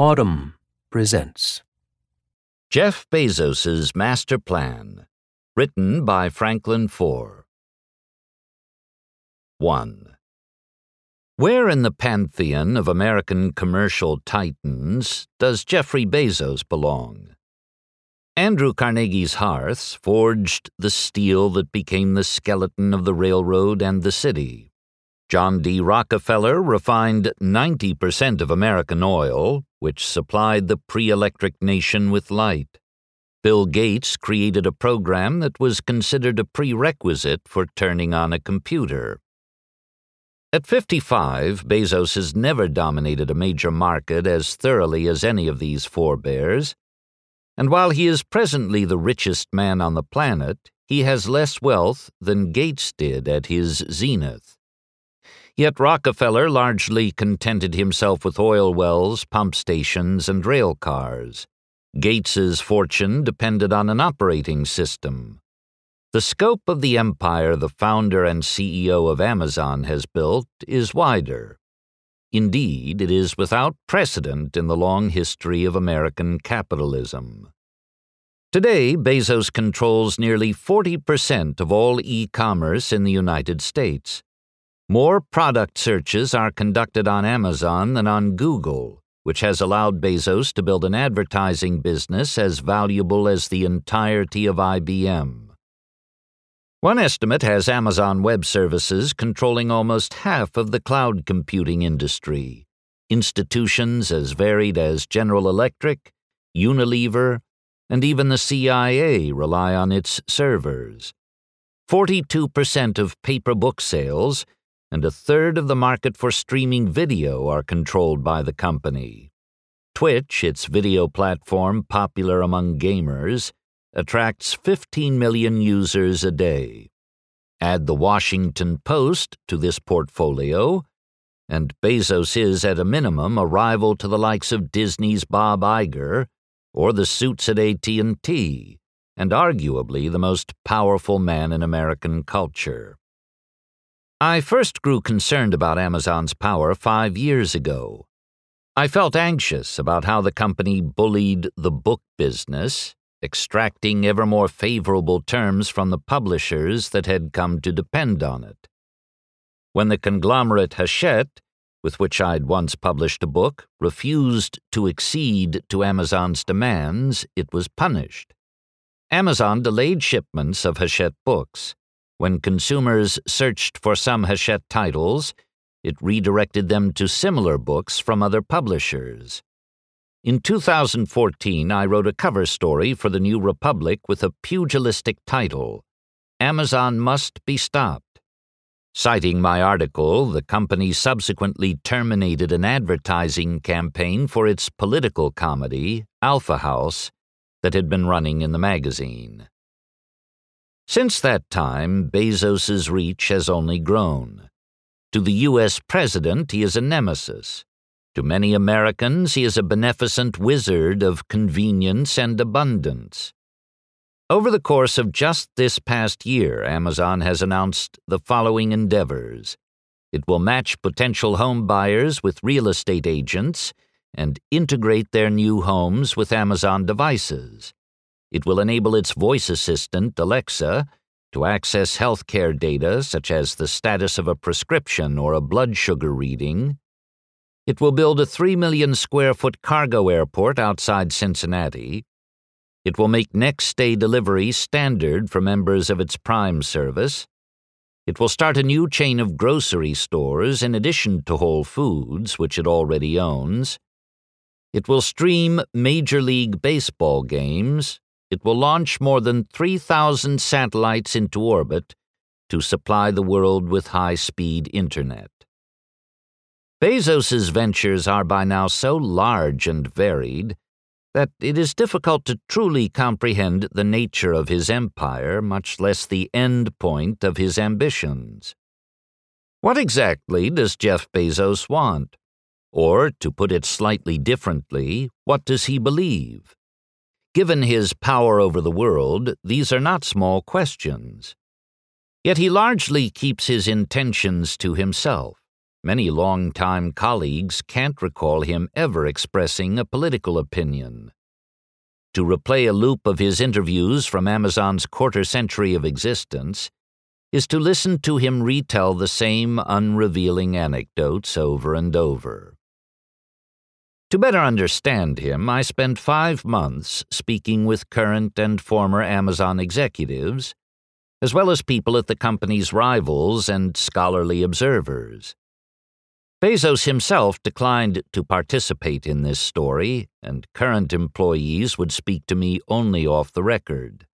Audm presents Jeff Bezos's Master Plan, written by Franklin Foer. 1. Where in the pantheon of American commercial titans does Jeffrey Bezos belong? Andrew Carnegie's hearths forged the steel that became the skeleton of the railroad and the city. John D. Rockefeller refined 90% of American oil, which supplied the pre electric nation with light. Bill Gates created a program that was considered a prerequisite for turning on a computer. At 55, Bezos has never dominated a major market as thoroughly as any of these forebears. And while he is presently the richest man on the planet, he has less wealth than Gates did at his zenith. Yet Rockefeller largely contented himself with oil wells, pump stations, and rail cars. Gates's fortune depended on an operating system. The scope of the empire the founder and CEO of Amazon has built is wider. Indeed, it is without precedent in the long history of American capitalism. Today, Bezos controls nearly 40% of all e commerce in the United States. More product searches are conducted on Amazon than on Google, which has allowed Bezos to build an advertising business as valuable as the entirety of IBM. One estimate has Amazon Web Services controlling almost half of the cloud computing industry. Institutions as varied as General Electric, Unilever, and even the CIA rely on its servers. 42% of paper book sales and a third of the market for streaming video are controlled by the company. Twitch, its video platform popular among gamers, attracts 15 million users a day. Add the Washington Post to this portfolio, and Bezos is at a minimum a rival to the likes of Disney's Bob Iger or the suits at AT&T, and arguably the most powerful man in American culture. I first grew concerned about Amazon's power five years ago. I felt anxious about how the company bullied the book business, extracting ever more favorable terms from the publishers that had come to depend on it. When the conglomerate Hachette, with which I'd once published a book, refused to accede to Amazon's demands, it was punished. Amazon delayed shipments of Hachette books when consumers searched for some Hachette titles, it redirected them to similar books from other publishers. In 2014, I wrote a cover story for the New Republic with a pugilistic title Amazon Must Be Stopped. Citing my article, the company subsequently terminated an advertising campaign for its political comedy, Alpha House, that had been running in the magazine. Since that time, Bezos's reach has only grown. To the U.S. president, he is a nemesis. To many Americans, he is a beneficent wizard of convenience and abundance. Over the course of just this past year, Amazon has announced the following endeavors. It will match potential home buyers with real estate agents and integrate their new homes with Amazon devices. It will enable its voice assistant, Alexa, to access healthcare data such as the status of a prescription or a blood sugar reading. It will build a 3 million square foot cargo airport outside Cincinnati. It will make next day delivery standard for members of its Prime service. It will start a new chain of grocery stores in addition to Whole Foods, which it already owns. It will stream Major League Baseball games, it will launch more than 3,000 satellites into orbit to supply the world with high speed internet. Bezos's ventures are by now so large and varied that it is difficult to truly comprehend the nature of his empire, much less the end point of his ambitions. What exactly does Jeff Bezos want? Or, to put it slightly differently, what does he believe? Given his power over the world, these are not small questions. Yet he largely keeps his intentions to himself. many longtime colleagues can't recall him ever expressing a political opinion. To replay a loop of his interviews from Amazon's quarter century of existence is to listen to him retell the same unrevealing anecdotes over and over. To better understand him, I spent five months speaking with current and former Amazon executives, as well as people at the company's rivals and scholarly observers. Bezos himself declined to participate in this story, and current employees would speak to me only off the record.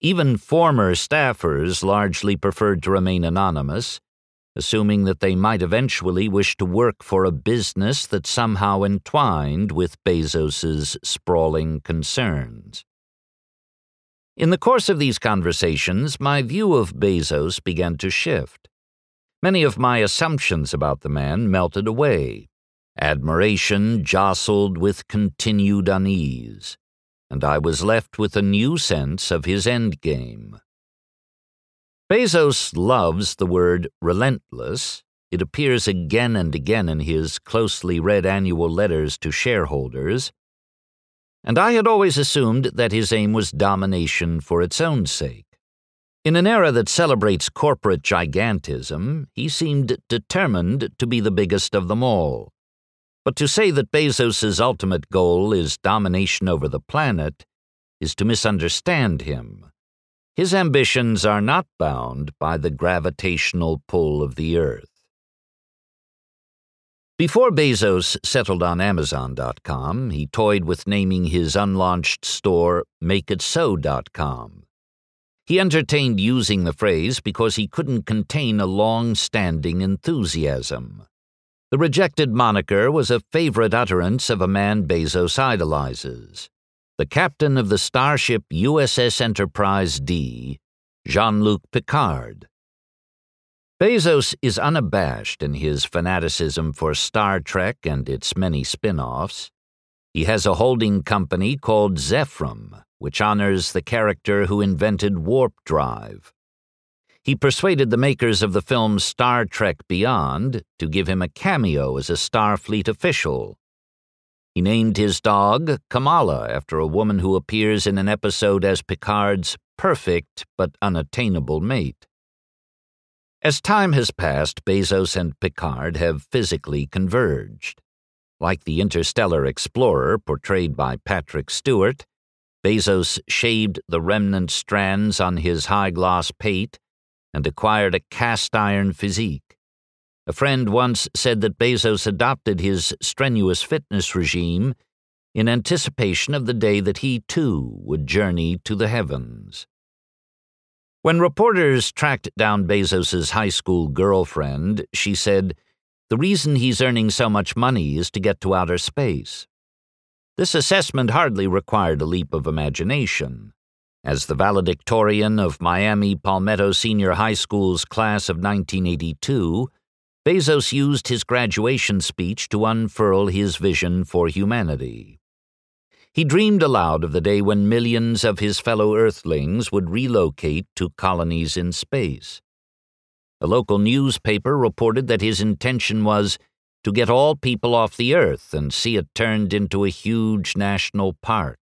Even former staffers largely preferred to remain anonymous, assuming that they might eventually wish to work for a business that somehow entwined with Bezos's sprawling concerns. In the course of these conversations, my view of Bezos began to shift. Many of my assumptions about the man melted away. Admiration jostled with continued unease, and I was left with a new sense of his endgame. Bezos loves the word relentless. It appears again and again in his closely read annual letters to shareholders. And I had always assumed that his aim was domination for its own sake. In an era that celebrates corporate gigantism, he seemed determined to be the biggest of them all. But to say that Bezos's ultimate goal is domination over the planet is to misunderstand him. His ambitions are not bound by the gravitational pull of the Earth. Before Bezos settled on Amazon.com, he toyed with naming his unlaunched store MakeItSo.com. He entertained using the phrase because he couldn't contain a long standing enthusiasm. The rejected moniker was a favorite utterance of a man Bezos idolizes the captain of the starship USS Enterprise D, Jean Luc Picard. Bezos is unabashed in his fanaticism for Star Trek and its many spin offs. He has a holding company called Zefram, which honors the character who invented warp drive. He persuaded the makers of the film Star Trek Beyond to give him a cameo as a Starfleet official he named his dog Kamala after a woman who appears in an episode as Picard's perfect but unattainable mate. As time has passed, Bezos and Picard have physically converged. Like the interstellar explorer portrayed by Patrick Stewart, Bezos shaved the remnant strands on his high gloss pate and acquired a cast iron physique. A friend once said that Bezos adopted his strenuous fitness regime in anticipation of the day that he too would journey to the heavens. When reporters tracked down Bezos's high school girlfriend, she said, The reason he's earning so much money is to get to outer space. This assessment hardly required a leap of imagination. As the valedictorian of Miami Palmetto Senior High School's class of 1982, Bezos used his graduation speech to unfurl his vision for humanity. He dreamed aloud of the day when millions of his fellow Earthlings would relocate to colonies in space. A local newspaper reported that his intention was to get all people off the Earth and see it turned into a huge national park.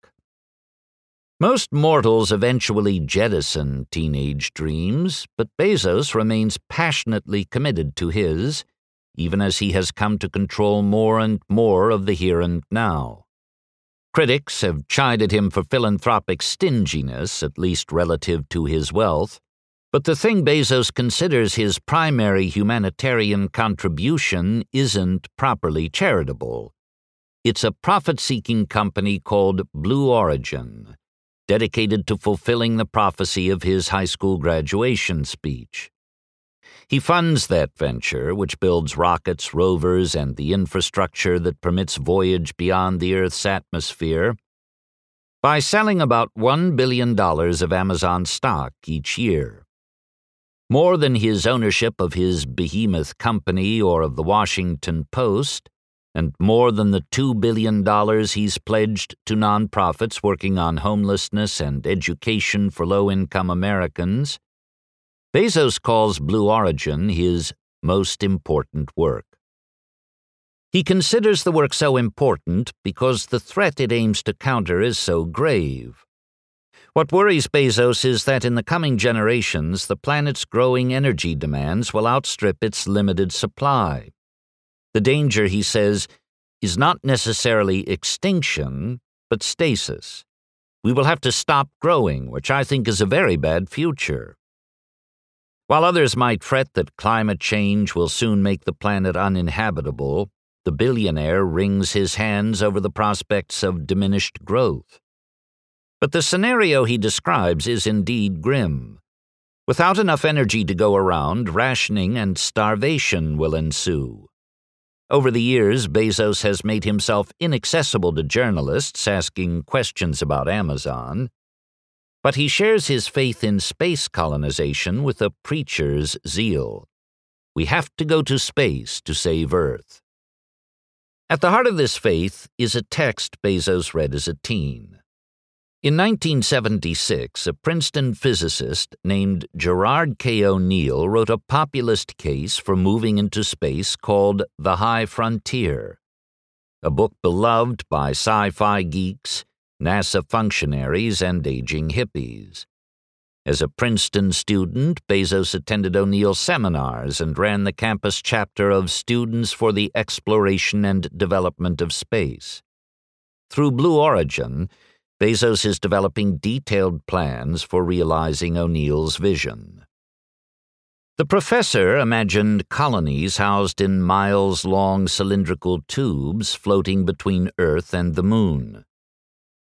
Most mortals eventually jettison teenage dreams, but Bezos remains passionately committed to his, even as he has come to control more and more of the here and now. Critics have chided him for philanthropic stinginess, at least relative to his wealth, but the thing Bezos considers his primary humanitarian contribution isn't properly charitable. It's a profit seeking company called Blue Origin dedicated to fulfilling the prophecy of his high school graduation speech. He funds that venture, which builds rockets, rovers, and the infrastructure that permits voyage beyond the Earth's atmosphere, by selling about $1 billion of Amazon stock each year. More than his ownership of his behemoth company or of the Washington Post, and more than the $2 billion he's pledged to nonprofits working on homelessness and education for low income Americans, Bezos calls Blue Origin his most important work. He considers the work so important because the threat it aims to counter is so grave. What worries Bezos is that in the coming generations, the planet's growing energy demands will outstrip its limited supply. The danger, he says, is not necessarily extinction, but stasis. We will have to stop growing, which I think is a very bad future. While others might fret that climate change will soon make the planet uninhabitable, the billionaire wrings his hands over the prospects of diminished growth. But the scenario he describes is indeed grim. Without enough energy to go around, rationing and starvation will ensue. Over the years, Bezos has made himself inaccessible to journalists asking questions about Amazon. But he shares his faith in space colonization with a preacher's zeal. We have to go to space to save Earth. At the heart of this faith is a text Bezos read as a teen. In 1976, a Princeton physicist named Gerard K. O'Neill wrote a populist case for moving into space called The High Frontier, a book beloved by sci fi geeks, NASA functionaries, and aging hippies. As a Princeton student, Bezos attended O'Neill seminars and ran the campus chapter of Students for the Exploration and Development of Space. Through Blue Origin, Bezos is developing detailed plans for realizing O'Neill's vision. The professor imagined colonies housed in miles long cylindrical tubes floating between Earth and the Moon.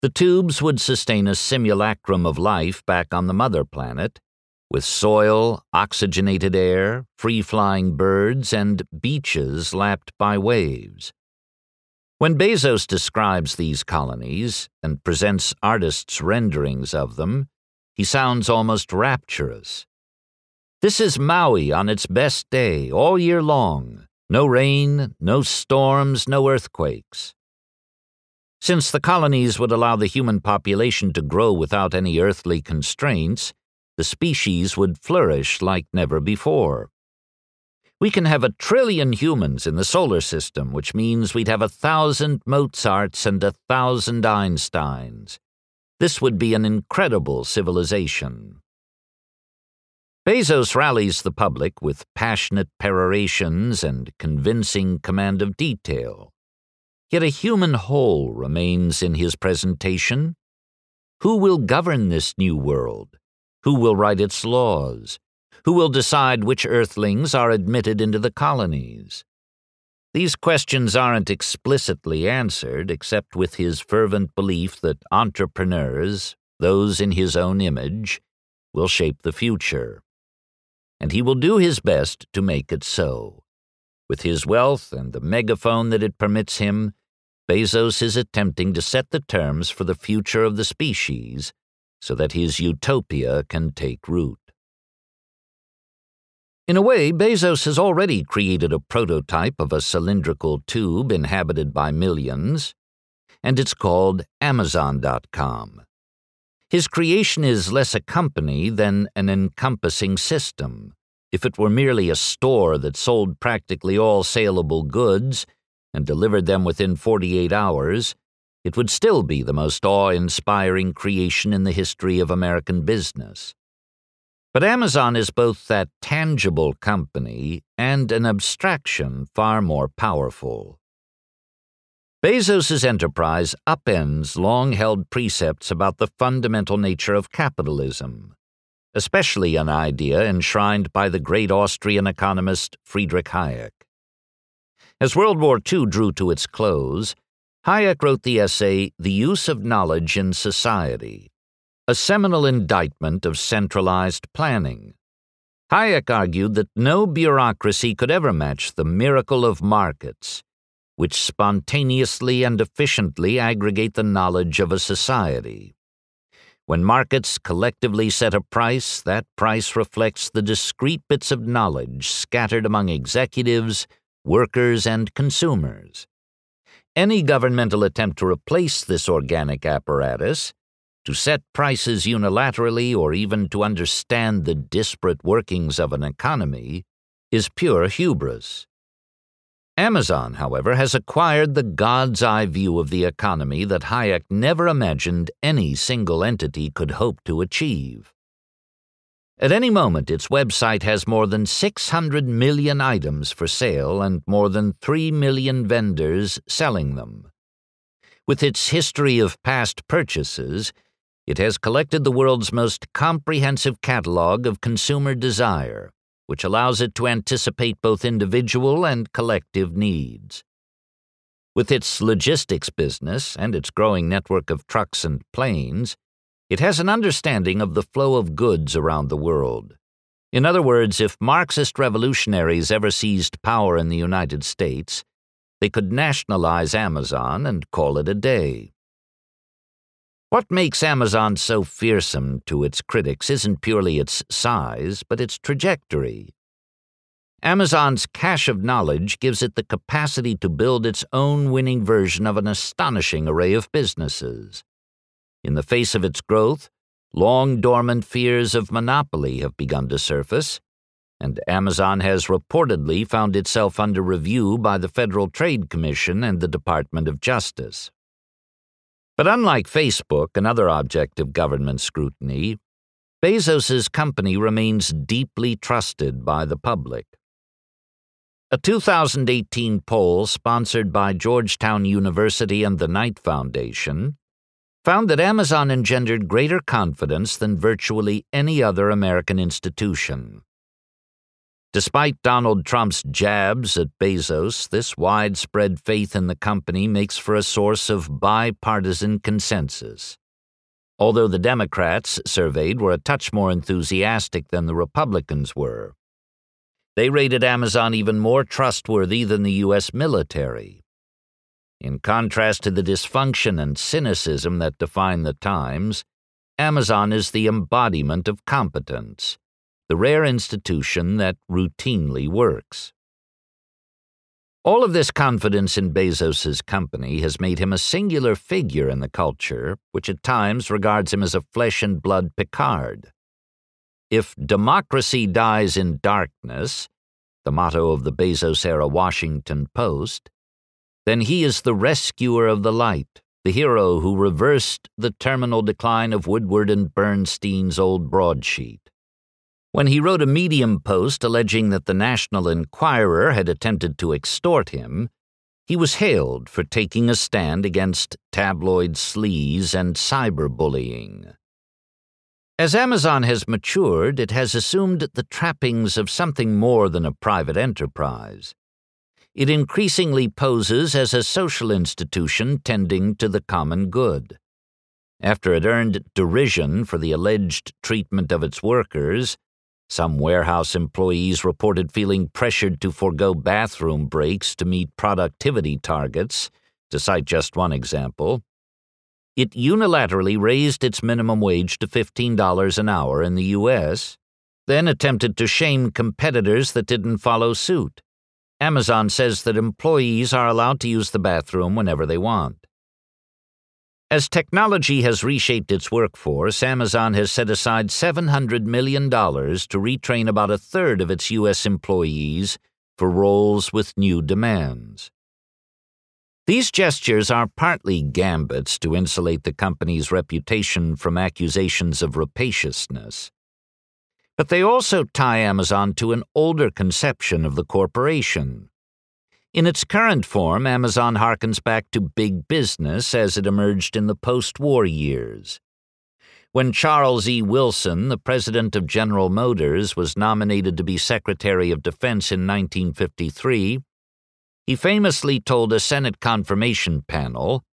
The tubes would sustain a simulacrum of life back on the mother planet, with soil, oxygenated air, free flying birds, and beaches lapped by waves. When Bezos describes these colonies and presents artists' renderings of them, he sounds almost rapturous. This is Maui on its best day, all year long. No rain, no storms, no earthquakes. Since the colonies would allow the human population to grow without any earthly constraints, the species would flourish like never before. We can have a trillion humans in the solar system, which means we'd have a thousand Mozarts and a thousand Einsteins. This would be an incredible civilization. Bezos rallies the public with passionate perorations and convincing command of detail. Yet a human hole remains in his presentation. Who will govern this new world? Who will write its laws? Who will decide which earthlings are admitted into the colonies? These questions aren't explicitly answered except with his fervent belief that entrepreneurs, those in his own image, will shape the future. And he will do his best to make it so. With his wealth and the megaphone that it permits him, Bezos is attempting to set the terms for the future of the species so that his utopia can take root. In a way, Bezos has already created a prototype of a cylindrical tube inhabited by millions, and it's called Amazon.com. His creation is less a company than an encompassing system. If it were merely a store that sold practically all saleable goods and delivered them within 48 hours, it would still be the most awe inspiring creation in the history of American business. But Amazon is both that tangible company and an abstraction far more powerful. Bezos's enterprise upends long held precepts about the fundamental nature of capitalism, especially an idea enshrined by the great Austrian economist Friedrich Hayek. As World War II drew to its close, Hayek wrote the essay The Use of Knowledge in Society, a seminal indictment of centralized planning. Hayek argued that no bureaucracy could ever match the miracle of markets, which spontaneously and efficiently aggregate the knowledge of a society. When markets collectively set a price, that price reflects the discrete bits of knowledge scattered among executives, workers, and consumers. Any governmental attempt to replace this organic apparatus, to set prices unilaterally, or even to understand the disparate workings of an economy, is pure hubris. Amazon, however, has acquired the God's eye view of the economy that Hayek never imagined any single entity could hope to achieve. At any moment, its website has more than 600 million items for sale and more than 3 million vendors selling them. With its history of past purchases, it has collected the world's most comprehensive catalog of consumer desire which allows it to anticipate both individual and collective needs. With its logistics business and its growing network of trucks and planes, it has an understanding of the flow of goods around the world. In other words, if Marxist revolutionaries ever seized power in the United States, they could nationalize Amazon and call it a day. What makes Amazon so fearsome to its critics isn't purely its size, but its trajectory. Amazon's cache of knowledge gives it the capacity to build its own winning version of an astonishing array of businesses. In the face of its growth, long dormant fears of monopoly have begun to surface, and Amazon has reportedly found itself under review by the Federal Trade Commission and the Department of Justice. But unlike Facebook, another object of government scrutiny, Bezos's company remains deeply trusted by the public. A 2018 poll sponsored by Georgetown University and the Knight Foundation found that Amazon engendered greater confidence than virtually any other American institution. Despite Donald Trump's jabs at Bezos, this widespread faith in the company makes for a source of bipartisan consensus. Although the Democrats surveyed were a touch more enthusiastic than the Republicans were. They rated Amazon even more trustworthy than the U.S. military. In contrast to the dysfunction and cynicism that define the Times, Amazon is the embodiment of competence the rare institution that routinely works. All of this confidence in Bezos's company has made him a singular figure in the culture, which at times regards him as a flesh and blood Picard. If democracy dies in darkness, the motto of the Bezos era Washington Post, then he is the rescuer of the light, the hero who reversed the terminal decline of Woodward and Bernstein's old broadsheet. When he wrote a Medium post alleging that the National Enquirer had attempted to extort him, he was hailed for taking a stand against tabloid sleaze and cyberbullying. As Amazon has matured, it has assumed the trappings of something more than a private enterprise. It increasingly poses as a social institution tending to the common good. After it earned derision for the alleged treatment of its workers, some warehouse employees reported feeling pressured to forego bathroom breaks to meet productivity targets, to cite just one example. It unilaterally raised its minimum wage to $15 an hour in the U.S., then attempted to shame competitors that didn't follow suit. Amazon says that employees are allowed to use the bathroom whenever they want. As technology has reshaped its workforce, Amazon has set aside $700 million to retrain about a third of its U.S. employees for roles with new demands. These gestures are partly gambits to insulate the company's reputation from accusations of rapaciousness. But they also tie Amazon to an older conception of the corporation in its current form, Amazon harkens back to big business as it emerged in the post war years. When Charles E. Wilson, the president of General Motors, was nominated to be Secretary of Defense in 1953, he famously told a Senate confirmation panel,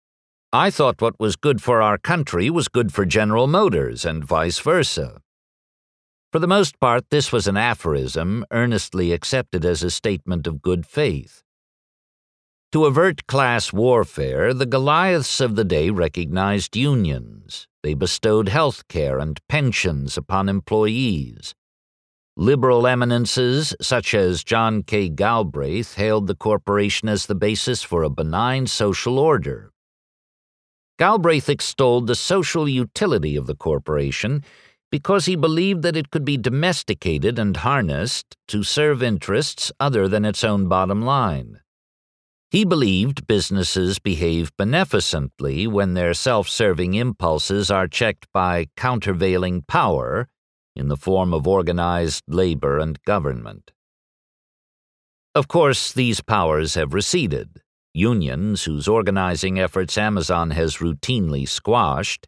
I thought what was good for our country was good for General Motors, and vice versa. For the most part, this was an aphorism earnestly accepted as a statement of good faith. To avert class warfare, the Goliaths of the day recognized unions. They bestowed health care and pensions upon employees. Liberal eminences such as John K. Galbraith hailed the corporation as the basis for a benign social order. Galbraith extolled the social utility of the corporation because he believed that it could be domesticated and harnessed to serve interests other than its own bottom line. He believed businesses behave beneficently when their self serving impulses are checked by countervailing power in the form of organized labor and government. Of course, these powers have receded. Unions, whose organizing efforts Amazon has routinely squashed,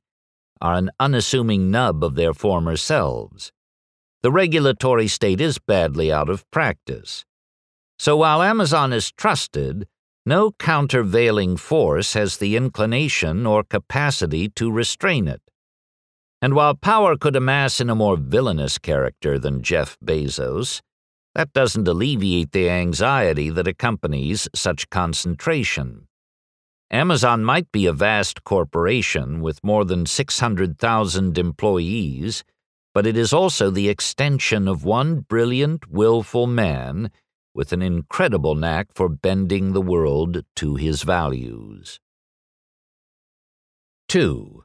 are an unassuming nub of their former selves. The regulatory state is badly out of practice. So while Amazon is trusted, no countervailing force has the inclination or capacity to restrain it. And while power could amass in a more villainous character than Jeff Bezos, that doesn't alleviate the anxiety that accompanies such concentration. Amazon might be a vast corporation with more than 600,000 employees, but it is also the extension of one brilliant, willful man with an incredible knack for bending the world to his values. 2.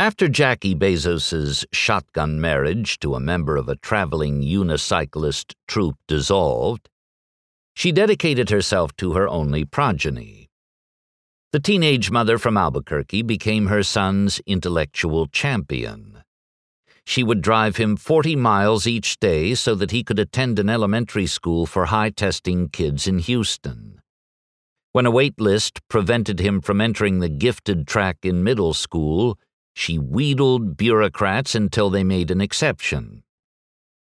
After Jackie Bezos's shotgun marriage to a member of a traveling unicyclist troupe dissolved, she dedicated herself to her only progeny. The teenage mother from Albuquerque became her son's intellectual champion. She would drive him 40 miles each day so that he could attend an elementary school for high testing kids in Houston. When a wait list prevented him from entering the gifted track in middle school, she wheedled bureaucrats until they made an exception.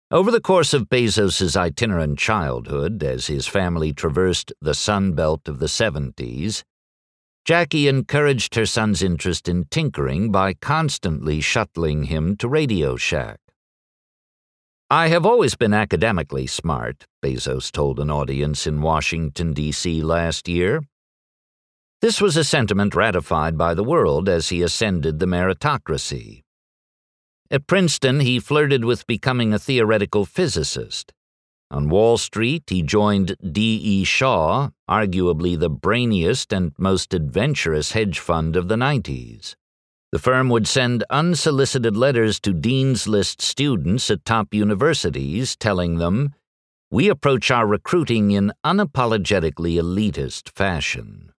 Over the course of Bezos's itinerant childhood, as his family traversed the Sun Belt of the 70s, Jackie encouraged her son's interest in tinkering by constantly shuttling him to Radio Shack. I have always been academically smart, Bezos told an audience in Washington, D.C. last year. This was a sentiment ratified by the world as he ascended the meritocracy. At Princeton, he flirted with becoming a theoretical physicist. On Wall Street, he joined D.E. Shaw, arguably the brainiest and most adventurous hedge fund of the 90s. The firm would send unsolicited letters to Dean's List students at top universities telling them, We approach our recruiting in unapologetically elitist fashion.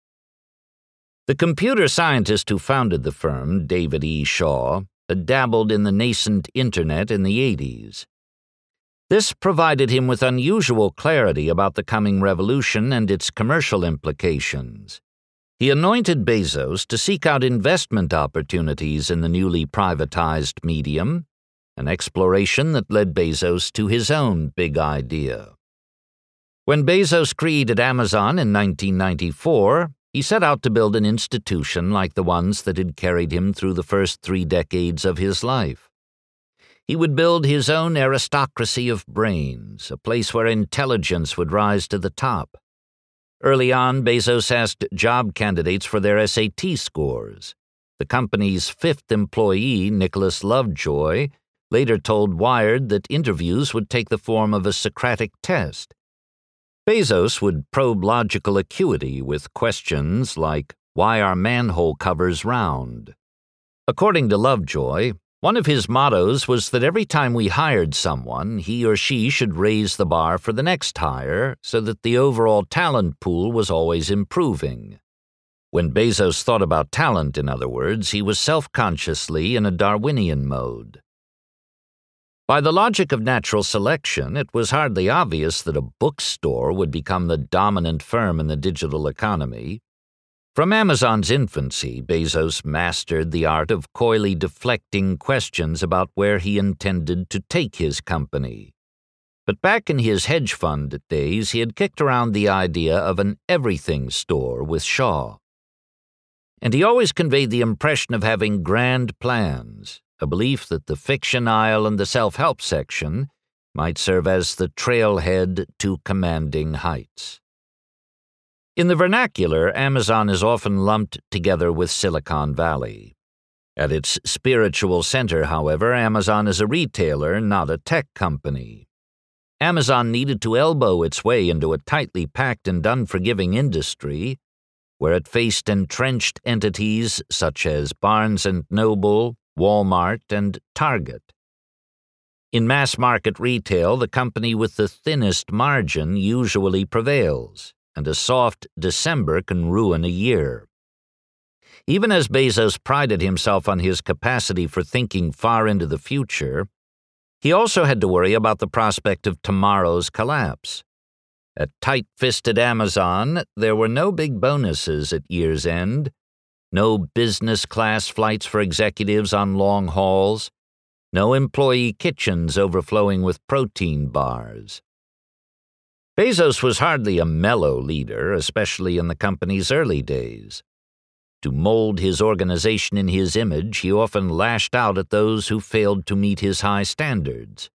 The computer scientist who founded the firm, David E. Shaw, had dabbled in the nascent Internet in the 80s. This provided him with unusual clarity about the coming revolution and its commercial implications. He anointed Bezos to seek out investment opportunities in the newly privatized medium, an exploration that led Bezos to his own big idea. When Bezos created Amazon in 1994, he set out to build an institution like the ones that had carried him through the first three decades of his life. He would build his own aristocracy of brains, a place where intelligence would rise to the top. Early on, Bezos asked job candidates for their SAT scores. The company's fifth employee, Nicholas Lovejoy, later told Wired that interviews would take the form of a Socratic test. Bezos would probe logical acuity with questions like, Why are manhole covers round? According to Lovejoy, one of his mottos was that every time we hired someone, he or she should raise the bar for the next hire so that the overall talent pool was always improving. When Bezos thought about talent, in other words, he was self consciously in a Darwinian mode. By the logic of natural selection, it was hardly obvious that a bookstore would become the dominant firm in the digital economy, from Amazon's infancy, Bezos mastered the art of coyly deflecting questions about where he intended to take his company. But back in his hedge fund days, he had kicked around the idea of an everything store with Shaw. And he always conveyed the impression of having grand plans, a belief that the fiction aisle and the self help section might serve as the trailhead to commanding heights. In the vernacular, Amazon is often lumped together with Silicon Valley. At its spiritual center, however, Amazon is a retailer, not a tech company. Amazon needed to elbow its way into a tightly packed and unforgiving industry where it faced entrenched entities such as Barnes & Noble, Walmart, and Target. In mass market retail, the company with the thinnest margin usually prevails, and a soft December can ruin a year. Even as Bezos prided himself on his capacity for thinking far into the future, he also had to worry about the prospect of tomorrow's collapse. At tight fisted Amazon, there were no big bonuses at year's end, no business class flights for executives on long hauls, no employee kitchens overflowing with protein bars. Bezos was hardly a mellow leader, especially in the company's early days. To mold his organization in his image, he often lashed out at those who failed to meet his high standards.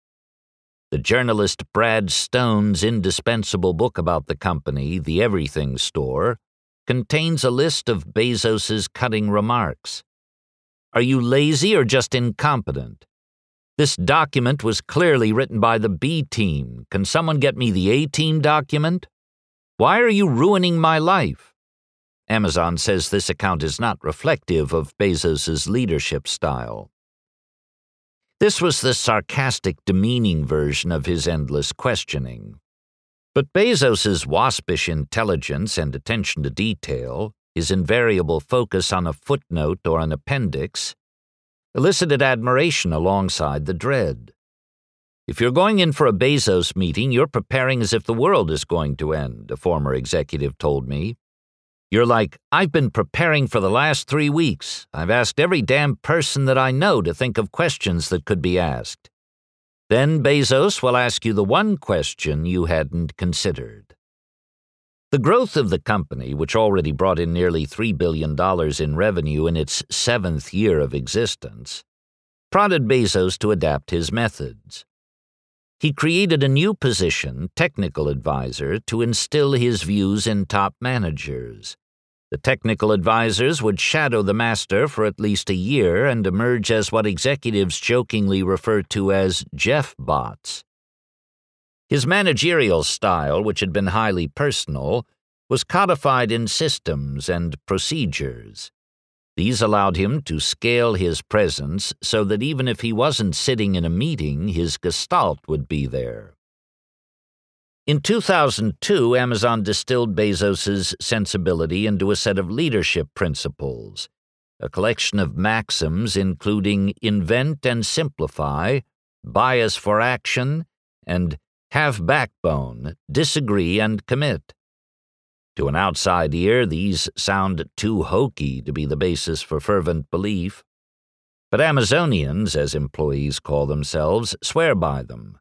The journalist Brad Stone's indispensable book about the company, The Everything Store, contains a list of Bezos's cutting remarks. Are you lazy or just incompetent? This document was clearly written by the B team. Can someone get me the A team document? Why are you ruining my life? Amazon says this account is not reflective of Bezos's leadership style. This was the sarcastic, demeaning version of his endless questioning. But Bezos's waspish intelligence and attention to detail, his invariable focus on a footnote or an appendix, elicited admiration alongside the dread. If you're going in for a Bezos meeting, you're preparing as if the world is going to end, a former executive told me. You're like, I've been preparing for the last three weeks. I've asked every damn person that I know to think of questions that could be asked. Then Bezos will ask you the one question you hadn't considered. The growth of the company, which already brought in nearly $3 billion in revenue in its seventh year of existence, prodded Bezos to adapt his methods. He created a new position, technical advisor, to instill his views in top managers. The technical advisors would shadow the master for at least a year and emerge as what executives jokingly refer to as Jeff bots. His managerial style, which had been highly personal, was codified in systems and procedures. These allowed him to scale his presence so that even if he wasn't sitting in a meeting, his gestalt would be there. In 2002, Amazon distilled Bezos's sensibility into a set of leadership principles, a collection of maxims including invent and simplify, bias for action, and have backbone, disagree, and commit. To an outside ear, these sound too hokey to be the basis for fervent belief. But Amazonians, as employees call themselves, swear by them.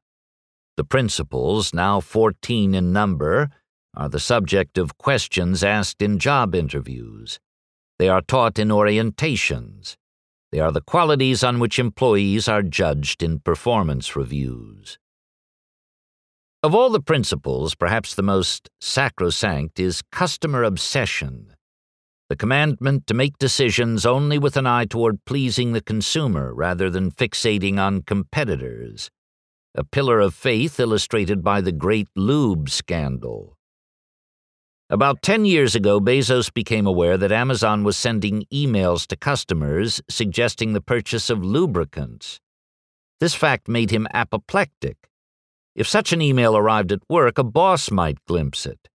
The principles, now 14 in number, are the subject of questions asked in job interviews. They are taught in orientations. They are the qualities on which employees are judged in performance reviews. Of all the principles, perhaps the most sacrosanct is customer obsession, the commandment to make decisions only with an eye toward pleasing the consumer rather than fixating on competitors, a pillar of faith illustrated by the Great Lube scandal. About 10 years ago, Bezos became aware that Amazon was sending emails to customers suggesting the purchase of lubricants. This fact made him apoplectic if such an email arrived at work, a boss might glimpse it.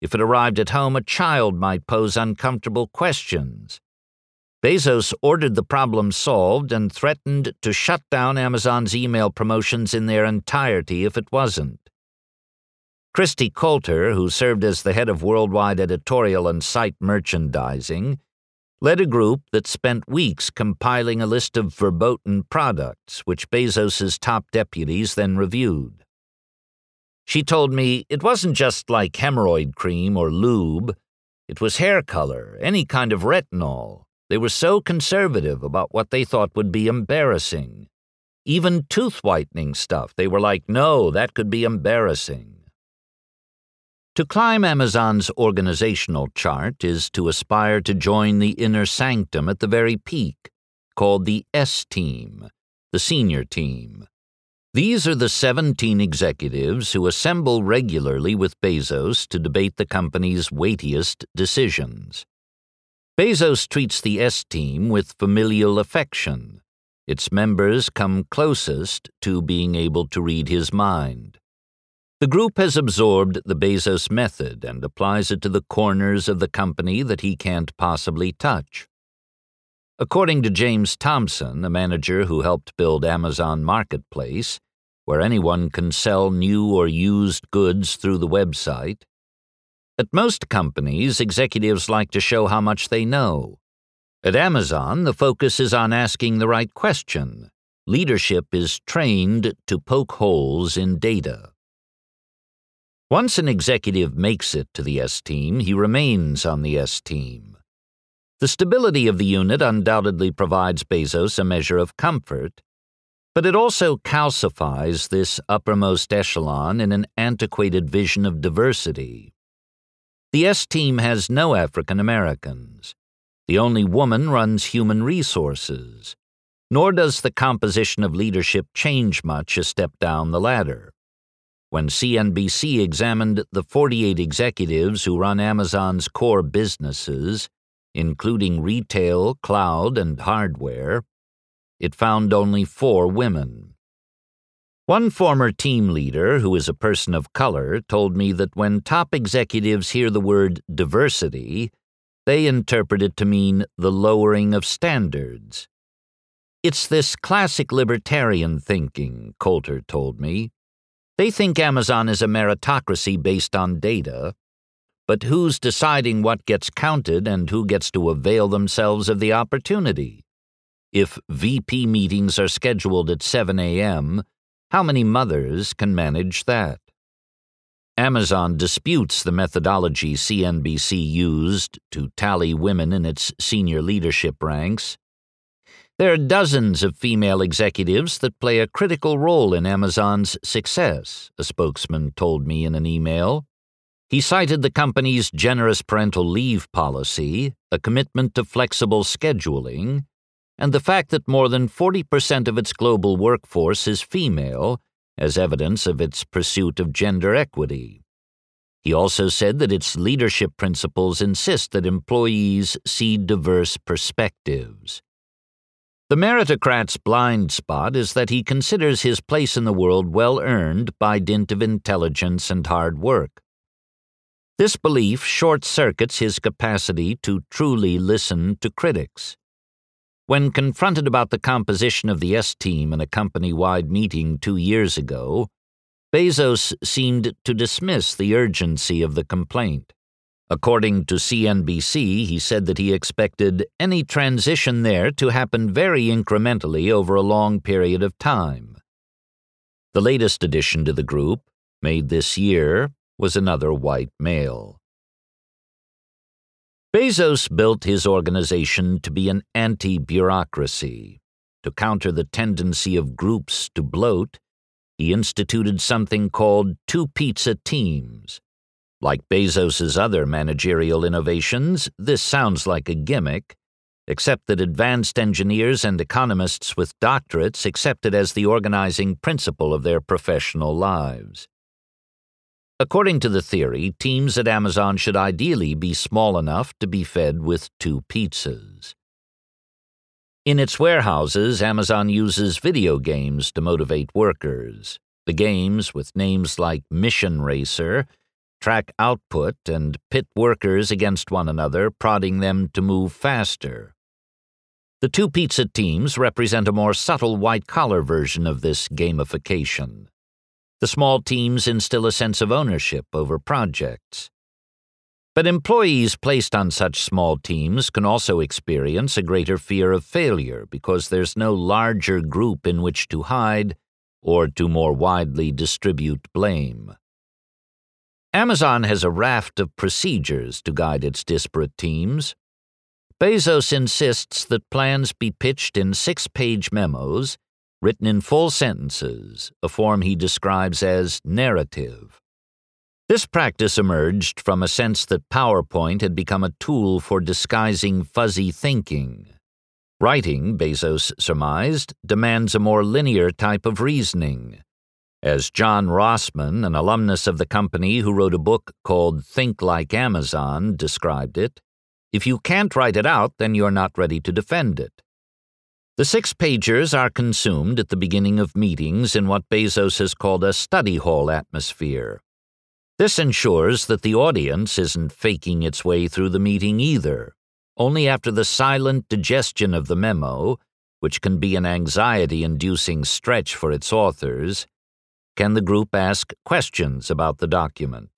If it arrived at home, a child might pose uncomfortable questions. Bezos ordered the problem solved and threatened to shut down Amazon's email promotions in their entirety if it wasn't. Kristi Coulter, who served as the head of worldwide editorial and site merchandising, led a group that spent weeks compiling a list of verboten products, which Bezos's top deputies then reviewed. She told me it wasn't just like hemorrhoid cream or lube, it was hair color, any kind of retinol. They were so conservative about what they thought would be embarrassing. Even tooth whitening stuff, they were like, no, that could be embarrassing. To climb Amazon's organizational chart is to aspire to join the inner sanctum at the very peak, called the S Team, the senior team. These are the 17 executives who assemble regularly with Bezos to debate the company's weightiest decisions. Bezos treats the S team with familial affection, Its members come closest to being able to read his mind. The group has absorbed the Bezos method and applies it to the corners of the company that he can't possibly touch. According to James Thomson, a manager who helped build Amazon Marketplace, where anyone can sell new or used goods through the website, at most companies, executives like to show how much they know. At Amazon, the focus is on asking the right question. Leadership is trained to poke holes in data. Once an executive makes it to the S team, he remains on the S team. The stability of the unit undoubtedly provides Bezos a measure of comfort, but it also calcifies this uppermost echelon in an antiquated vision of diversity. The S team has no African Americans. The only woman runs human resources. Nor does the composition of leadership change much a step down the ladder. When CNBC examined the 48 executives who run Amazon's core businesses, including retail, cloud, and hardware, it found only four women. One former team leader, who is a person of color, told me that when top executives hear the word diversity, they interpret it to mean the lowering of standards. It's this classic libertarian thinking, Coulter told me. They think Amazon is a meritocracy based on data, but who's deciding what gets counted and who gets to avail themselves of the opportunity? If VP meetings are scheduled at 7 a.m., how many mothers can manage that? Amazon disputes the methodology CNBC used to tally women in its senior leadership ranks. There are dozens of female executives that play a critical role in Amazon's success, a spokesman told me in an email. He cited the company's generous parental leave policy, a commitment to flexible scheduling, and the fact that more than 40% of its global workforce is female as evidence of its pursuit of gender equity. He also said that its leadership principles insist that employees see diverse perspectives. The meritocrat's blind spot is that he considers his place in the world well earned by dint of intelligence and hard work. This belief short circuits his capacity to truly listen to critics. When confronted about the composition of the S team in a company wide meeting two years ago, Bezos seemed to dismiss the urgency of the complaint. According to CNBC, he said that he expected any transition there to happen very incrementally over a long period of time. The latest addition to the group, made this year, was another white male. Bezos built his organization to be an anti bureaucracy. To counter the tendency of groups to bloat, he instituted something called two pizza teams like Bezos's other managerial innovations, this sounds like a gimmick, except that advanced engineers and economists with doctorates accept it as the organizing principle of their professional lives. According to the theory, teams at Amazon should ideally be small enough to be fed with two pizzas. In its warehouses, Amazon uses video games to motivate workers. The games, with names like Mission Racer, track output, and pit workers against one another, prodding them to move faster. The two pizza teams represent a more subtle white collar version of this gamification. The small teams instill a sense of ownership over projects. But employees placed on such small teams can also experience a greater fear of failure because there's no larger group in which to hide or to more widely distribute blame. Amazon has a raft of procedures to guide its disparate teams. Bezos insists that plans be pitched in six page memos, written in full sentences, a form he describes as narrative. This practice emerged from a sense that PowerPoint had become a tool for disguising fuzzy thinking. Writing, Bezos surmised, demands a more linear type of reasoning. As John Rossman, an alumnus of the company who wrote a book called Think Like Amazon, described it, if you can't write it out, then you're not ready to defend it. The six pagers are consumed at the beginning of meetings in what Bezos has called a study hall atmosphere. This ensures that the audience isn't faking its way through the meeting either. Only after the silent digestion of the memo, which can be an anxiety inducing stretch for its authors, can the group ask questions about the document.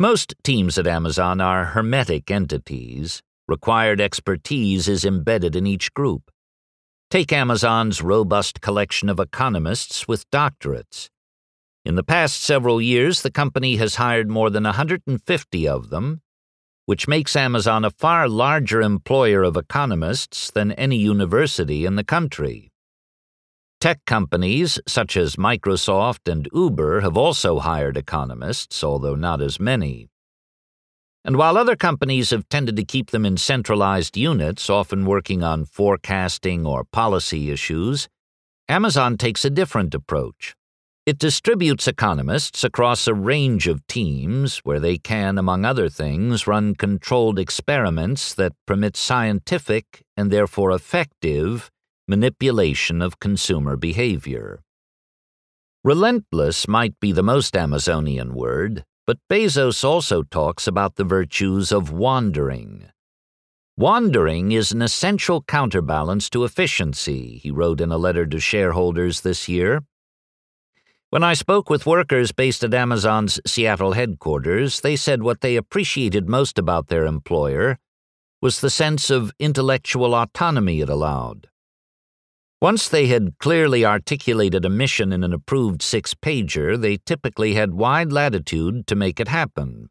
Most teams at Amazon are hermetic entities. Required expertise is embedded in each group. Take Amazon's robust collection of economists with doctorates. In the past several years, the company has hired more than 150 of them, which makes Amazon a far larger employer of economists than any university in the country. Tech companies such as Microsoft and Uber have also hired economists, although not as many. And while other companies have tended to keep them in centralized units, often working on forecasting or policy issues, Amazon takes a different approach. It distributes economists across a range of teams where they can, among other things, run controlled experiments that permit scientific and therefore effective manipulation of consumer behavior. Relentless might be the most Amazonian word, but Bezos also talks about the virtues of wandering. Wandering is an essential counterbalance to efficiency, he wrote in a letter to shareholders this year. When I spoke with workers based at Amazon's Seattle headquarters, they said what they appreciated most about their employer was the sense of intellectual autonomy it allowed. Once they had clearly articulated a mission in an approved six pager, they typically had wide latitude to make it happen,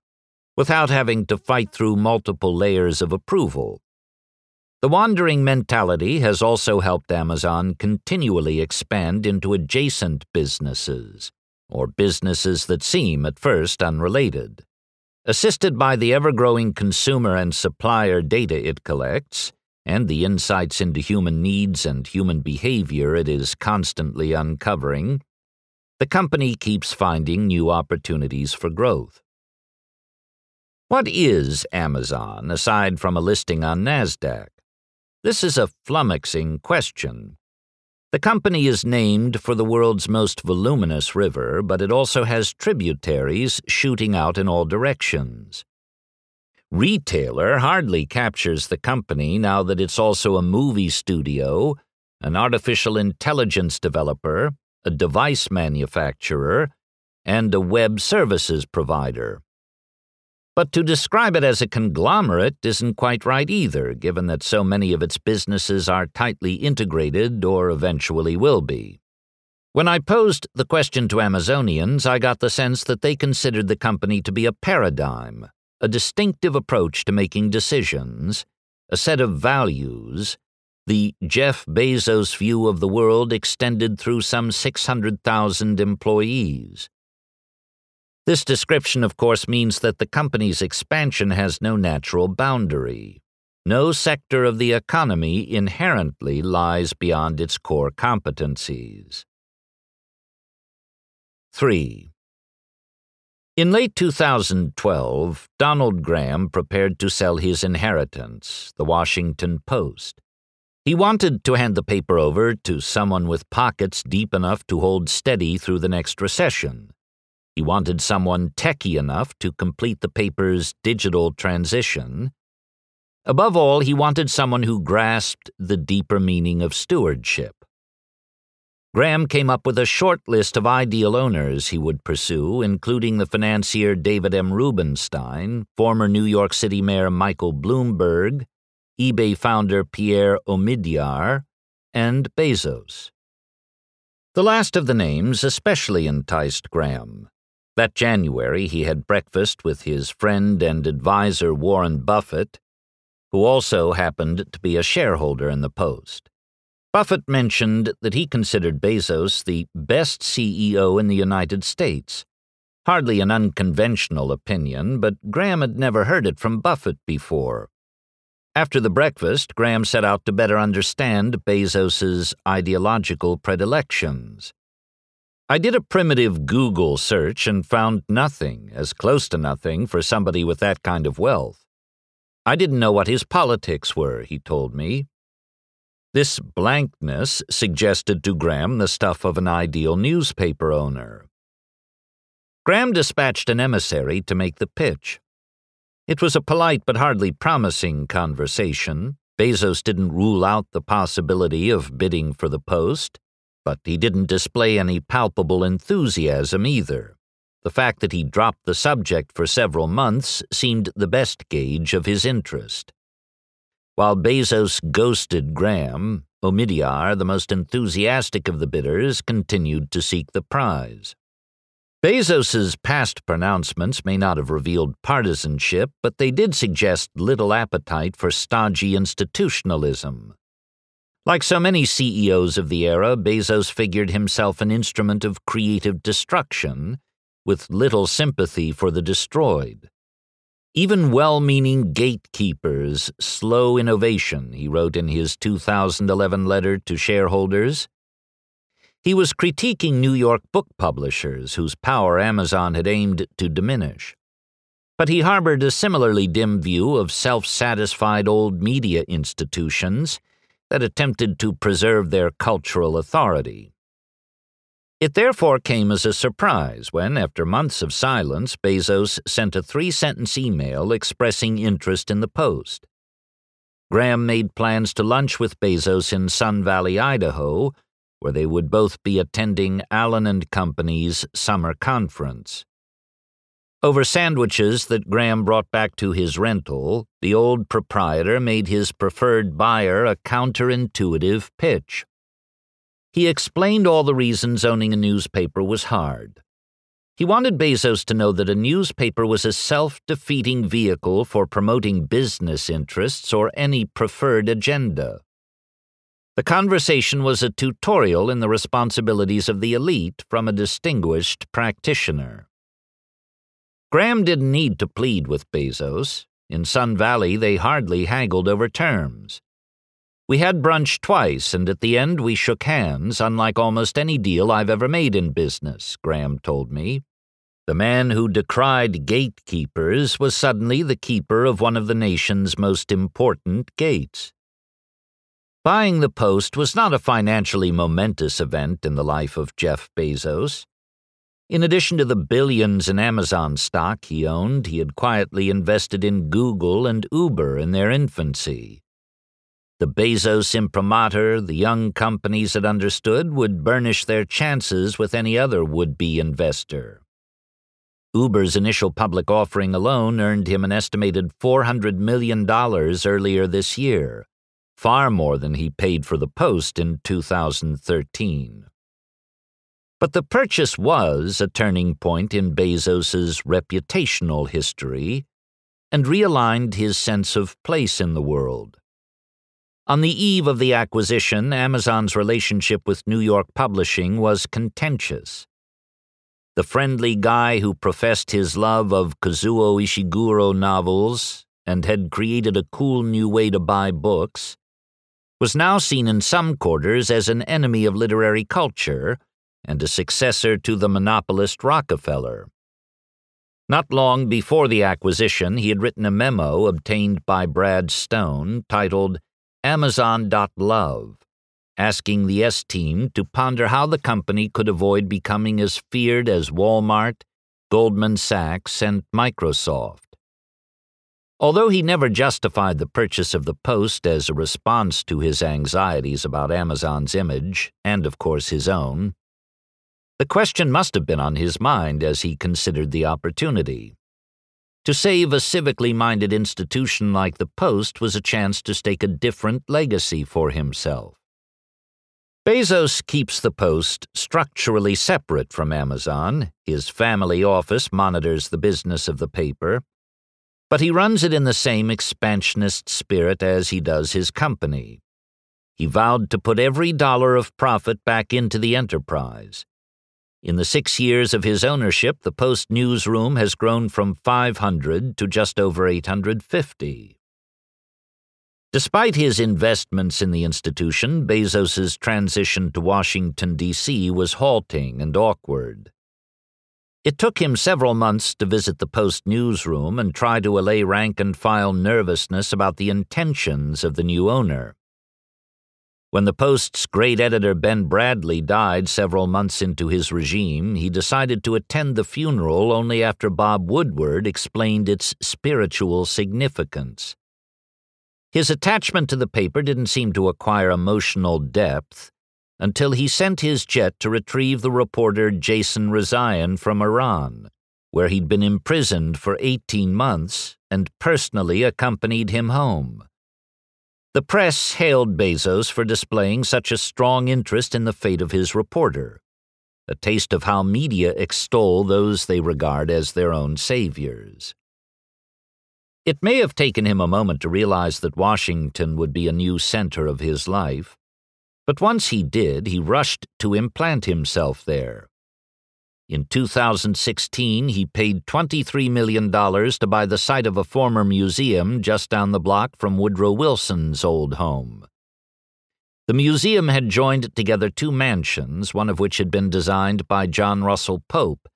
without having to fight through multiple layers of approval. The wandering mentality has also helped Amazon continually expand into adjacent businesses, or businesses that seem at first unrelated. Assisted by the ever growing consumer and supplier data it collects, and the insights into human needs and human behavior it is constantly uncovering, the company keeps finding new opportunities for growth. What is Amazon aside from a listing on NASDAQ? This is a flummoxing question. The company is named for the world's most voluminous river, but it also has tributaries shooting out in all directions. Retailer hardly captures the company now that it's also a movie studio, an artificial intelligence developer, a device manufacturer, and a web services provider. But to describe it as a conglomerate isn't quite right either, given that so many of its businesses are tightly integrated or eventually will be. When I posed the question to Amazonians, I got the sense that they considered the company to be a paradigm, a distinctive approach to making decisions, a set of values, the Jeff Bezos view of the world extended through some 600,000 employees. This description, of course, means that the company's expansion has no natural boundary. No sector of the economy inherently lies beyond its core competencies. 3. In late 2012, Donald Graham prepared to sell his inheritance, the Washington Post. He wanted to hand the paper over to someone with pockets deep enough to hold steady through the next recession. He wanted someone techy enough to complete the paper's digital transition. Above all, he wanted someone who grasped the deeper meaning of stewardship. Graham came up with a short list of ideal owners he would pursue, including the financier David M. Rubenstein, former New York City Mayor Michael Bloomberg, eBay founder Pierre Omidyar, and Bezos. The last of the names especially enticed Graham. That January, he had breakfast with his friend and adviser Warren Buffett, who also happened to be a shareholder in the Post. Buffett mentioned that he considered Bezos the best CEO in the United States. Hardly an unconventional opinion, but Graham had never heard it from Buffett before. After the breakfast, Graham set out to better understand Bezos's ideological predilections. I did a primitive Google search and found nothing, as close to nothing, for somebody with that kind of wealth. I didn't know what his politics were, he told me. This blankness suggested to Graham the stuff of an ideal newspaper owner. Graham dispatched an emissary to make the pitch. It was a polite but hardly promising conversation. Bezos didn't rule out the possibility of bidding for the post, but he didn't display any palpable enthusiasm either. The fact that he dropped the subject for several months seemed the best gauge of his interest. While Bezos ghosted Graham, Omidyar, the most enthusiastic of the bidders, continued to seek the prize. Bezos's past pronouncements may not have revealed partisanship, but they did suggest little appetite for stodgy institutionalism. Like so many CEOs of the era, Bezos figured himself an instrument of creative destruction, with little sympathy for the destroyed. Even well meaning gatekeepers slow innovation, he wrote in his 2011 letter to shareholders. He was critiquing New York book publishers whose power Amazon had aimed to diminish. But he harbored a similarly dim view of self satisfied old media institutions that attempted to preserve their cultural authority. It therefore came as a surprise when, after months of silence, Bezos sent a three sentence email expressing interest in the Post. Graham made plans to lunch with Bezos in Sun Valley, Idaho, where they would both be attending Allen and Company's summer conference. Over sandwiches that Graham brought back to his rental, the old proprietor made his preferred buyer a counterintuitive pitch. He explained all the reasons owning a newspaper was hard. He wanted Bezos to know that a newspaper was a self defeating vehicle for promoting business interests or any preferred agenda. The conversation was a tutorial in the responsibilities of the elite from a distinguished practitioner. Graham didn't need to plead with Bezos. In Sun Valley, they hardly haggled over terms. We had brunch twice, and at the end we shook hands, unlike almost any deal I've ever made in business, Graham told me. The man who decried gatekeepers was suddenly the keeper of one of the nation's most important gates. Buying the Post was not a financially momentous event in the life of Jeff Bezos. In addition to the billions in Amazon stock he owned, he had quietly invested in Google and Uber in their infancy. The Bezos imprimatur the young companies had understood would burnish their chances with any other would be investor. Uber's initial public offering alone earned him an estimated $400 million earlier this year far more than he paid for the post in 2013. But the purchase was a turning point in Bezos's reputational history and realigned his sense of place in the world. On the eve of the acquisition, Amazon's relationship with New York publishing was contentious. The friendly guy who professed his love of Kazuo Ishiguro novels and had created a cool new way to buy books was now seen in some quarters as an enemy of literary culture and a successor to the monopolist Rockefeller. Not long before the acquisition, he had written a memo obtained by Brad Stone titled Amazon.love, asking the S team to ponder how the company could avoid becoming as feared as Walmart, Goldman Sachs, and Microsoft. Although he never justified the purchase of the Post as a response to his anxieties about Amazon's image, and of course his own, the question must have been on his mind as he considered the opportunity. To save a civically minded institution like the Post was a chance to stake a different legacy for himself. Bezos keeps the Post structurally separate from Amazon. His family office monitors the business of the paper, but he runs it in the same expansionist spirit as he does his company. He vowed to put every dollar of profit back into the enterprise. In the six years of his ownership, the Post newsroom has grown from 500 to just over 850. Despite his investments in the institution, Bezos's transition to Washington, D.C. was halting and awkward. It took him several months to visit the Post newsroom and try to allay rank and file nervousness about the intentions of the new owner. When the Post's great editor Ben Bradlee died several months into his regime, he decided to attend the funeral only after Bob Woodward explained its spiritual significance. His attachment to the paper didn't seem to acquire emotional depth until he sent his jet to retrieve the reporter Jason Rezaian from Iran, where he'd been imprisoned for 18 months and personally accompanied him home. The press hailed Bezos for displaying such a strong interest in the fate of his reporter, a taste of how media extol those they regard as their own saviors. It may have taken him a moment to realize that Washington would be a new center of his life, but once he did, he rushed to implant himself there. In 2016, he paid $23 million to buy the site of a former museum just down the block from Woodrow Wilson's old home. The museum had joined together two mansions, one of which had been designed by John Russell Pope,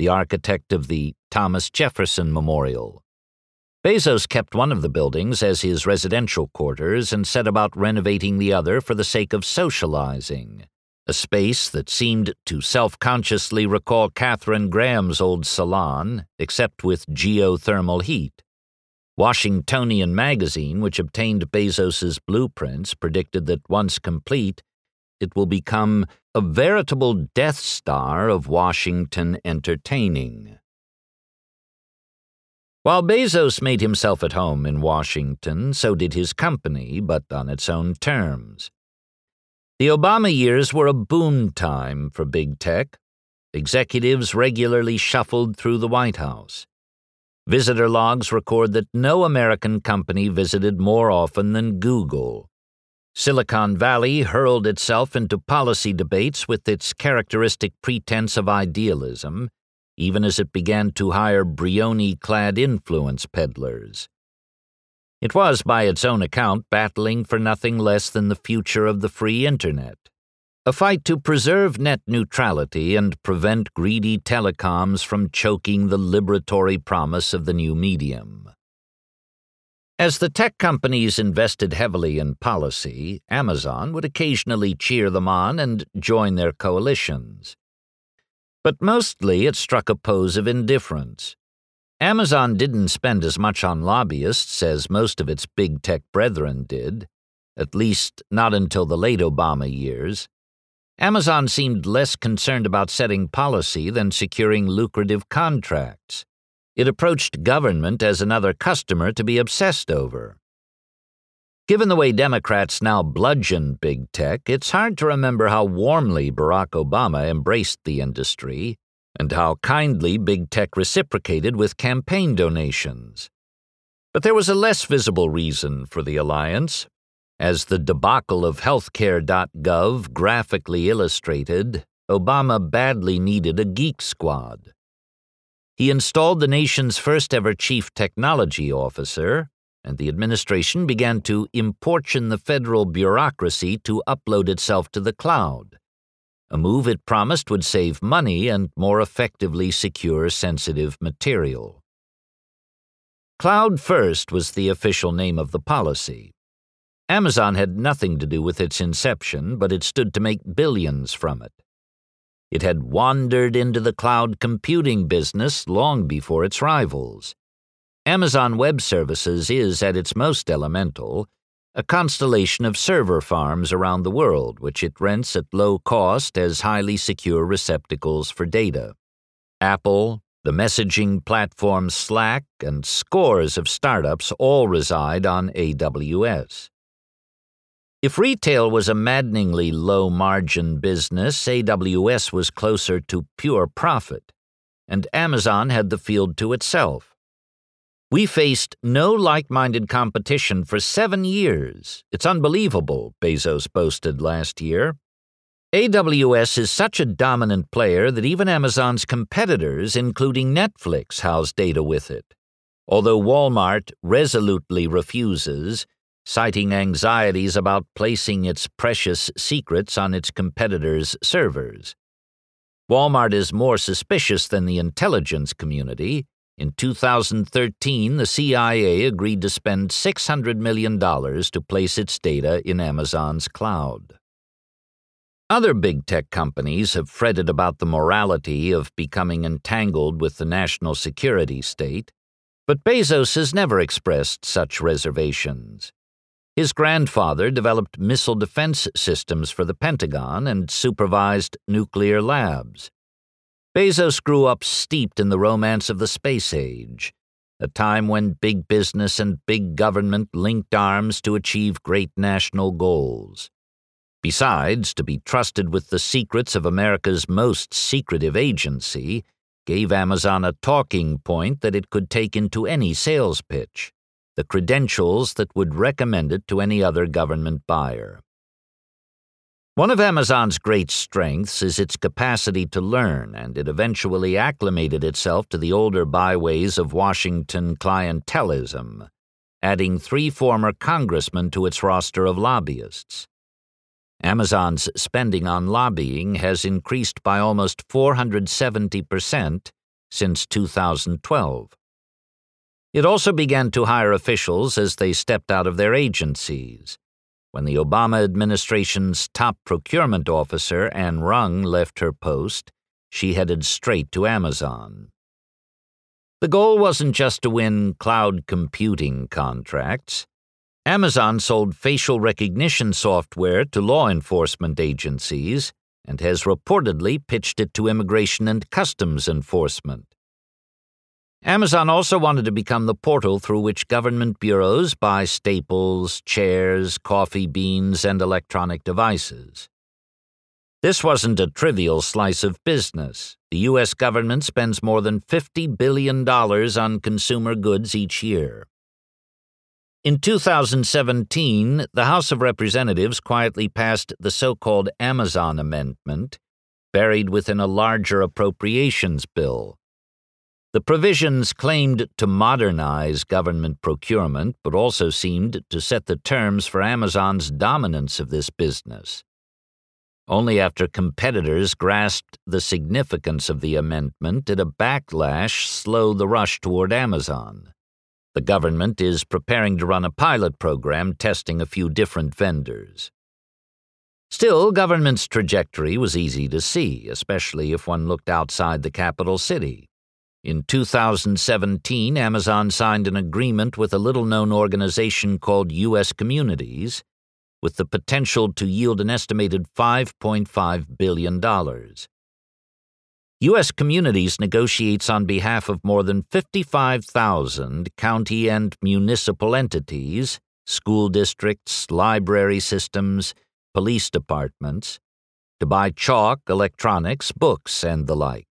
the architect of the Thomas Jefferson Memorial. Bezos kept one of the buildings as his residential quarters and set about renovating the other for the sake of socializing, a space that seemed to self consciously recall Katharine Graham's old salon, except with geothermal heat. Washingtonian magazine, which obtained Bezos's blueprints, predicted that once complete, it will become a veritable Death Star of Washington entertaining. While Bezos made himself at home in Washington, so did his company, but on its own terms. The Obama years were a boom time for big tech. Executives regularly shuffled through the White House. Visitor logs record that no American company visited more often than Google. Silicon Valley hurled itself into policy debates with its characteristic pretense of idealism even as it began to hire Brioni clad influence peddlers. It was, by its own account, battling for nothing less than the future of the free Internet, a fight to preserve net neutrality and prevent greedy telecoms from choking the liberatory promise of the new medium. As the tech companies invested heavily in policy, Amazon would occasionally cheer them on and join their coalitions but mostly it struck a pose of indifference. Amazon didn't spend as much on lobbyists as most of its big tech brethren did, at least not until the late Obama years. Amazon seemed less concerned about setting policy than securing lucrative contracts. It approached government as another customer to be obsessed over. Given the way Democrats now bludgeon big tech, it's hard to remember how warmly Barack Obama embraced the industry and how kindly big tech reciprocated with campaign donations. But there was a less visible reason for the alliance. As the debacle of healthcare.gov graphically illustrated, Obama badly needed a geek squad. He installed the nation's first ever chief technology officer, and the administration began to importune the federal bureaucracy to upload itself to the cloud, a move it promised would save money and more effectively secure sensitive material. Cloud First was the official name of the policy. Amazon had nothing to do with its inception, but it stood to make billions from it. It had wandered into the cloud computing business long before its rivals Amazon Web Services is, at its most elemental, a constellation of server farms around the world which it rents at low cost as highly secure receptacles for data. Apple, the messaging platform Slack, and scores of startups all reside on AWS. If retail was a maddeningly low margin business, AWS was closer to pure profit, and Amazon had the field to itself. We faced no like minded competition for seven years. It's unbelievable, Bezos boasted last year. AWS is such a dominant player that even Amazon's competitors, including Netflix, house data with it. Although Walmart resolutely refuses, citing anxieties about placing its precious secrets on its competitors' servers. Walmart is more suspicious than the intelligence community In 2013, the CIA agreed to spend $600 million to place its data in Amazon's cloud. Other big tech companies have fretted about the morality of becoming entangled with the national security state, but Bezos has never expressed such reservations. His grandfather developed missile defense systems for the Pentagon and supervised nuclear labs. Bezos grew up steeped in the romance of the space age, a time when big business and big government linked arms to achieve great national goals. Besides, to be trusted with the secrets of America's most secretive agency gave Amazon a talking point that it could take into any sales pitch, the credentials that would recommend it to any other government buyer. One of Amazon's great strengths is its capacity to learn, and it eventually acclimated itself to the older byways of Washington clientelism, adding three former congressmen to its roster of lobbyists. Amazon's spending on lobbying has increased by almost 470% since 2012. It also began to hire officials as they stepped out of their agencies when the Obama administration's top procurement officer, Anne Rung, left her post, she headed straight to Amazon. The goal wasn't just to win cloud computing contracts. Amazon sold facial recognition software to law enforcement agencies and has reportedly pitched it to Immigration and Customs Enforcement. Amazon also wanted to become the portal through which government bureaus buy staples, chairs, coffee beans, and electronic devices. This wasn't a trivial slice of business. The U.S. government spends more than $50 billion on consumer goods each year. In 2017, the House of Representatives quietly passed the so called Amazon Amendment, buried within a larger appropriations bill the provisions claimed to modernize government procurement, but also seemed to set the terms for Amazon's dominance of this business. Only after competitors grasped the significance of the amendment did a backlash slow the rush toward Amazon. The government is preparing to run a pilot program testing a few different vendors. Still, government's trajectory was easy to see, especially if one looked outside the capital city. In 2017, Amazon signed an agreement with a little known organization called U.S. Communities, with the potential to yield an estimated $5.5 billion. U.S. Communities negotiates on behalf of more than 55,000 county and municipal entities, school districts, library systems, police departments, to buy chalk, electronics, books, and the like.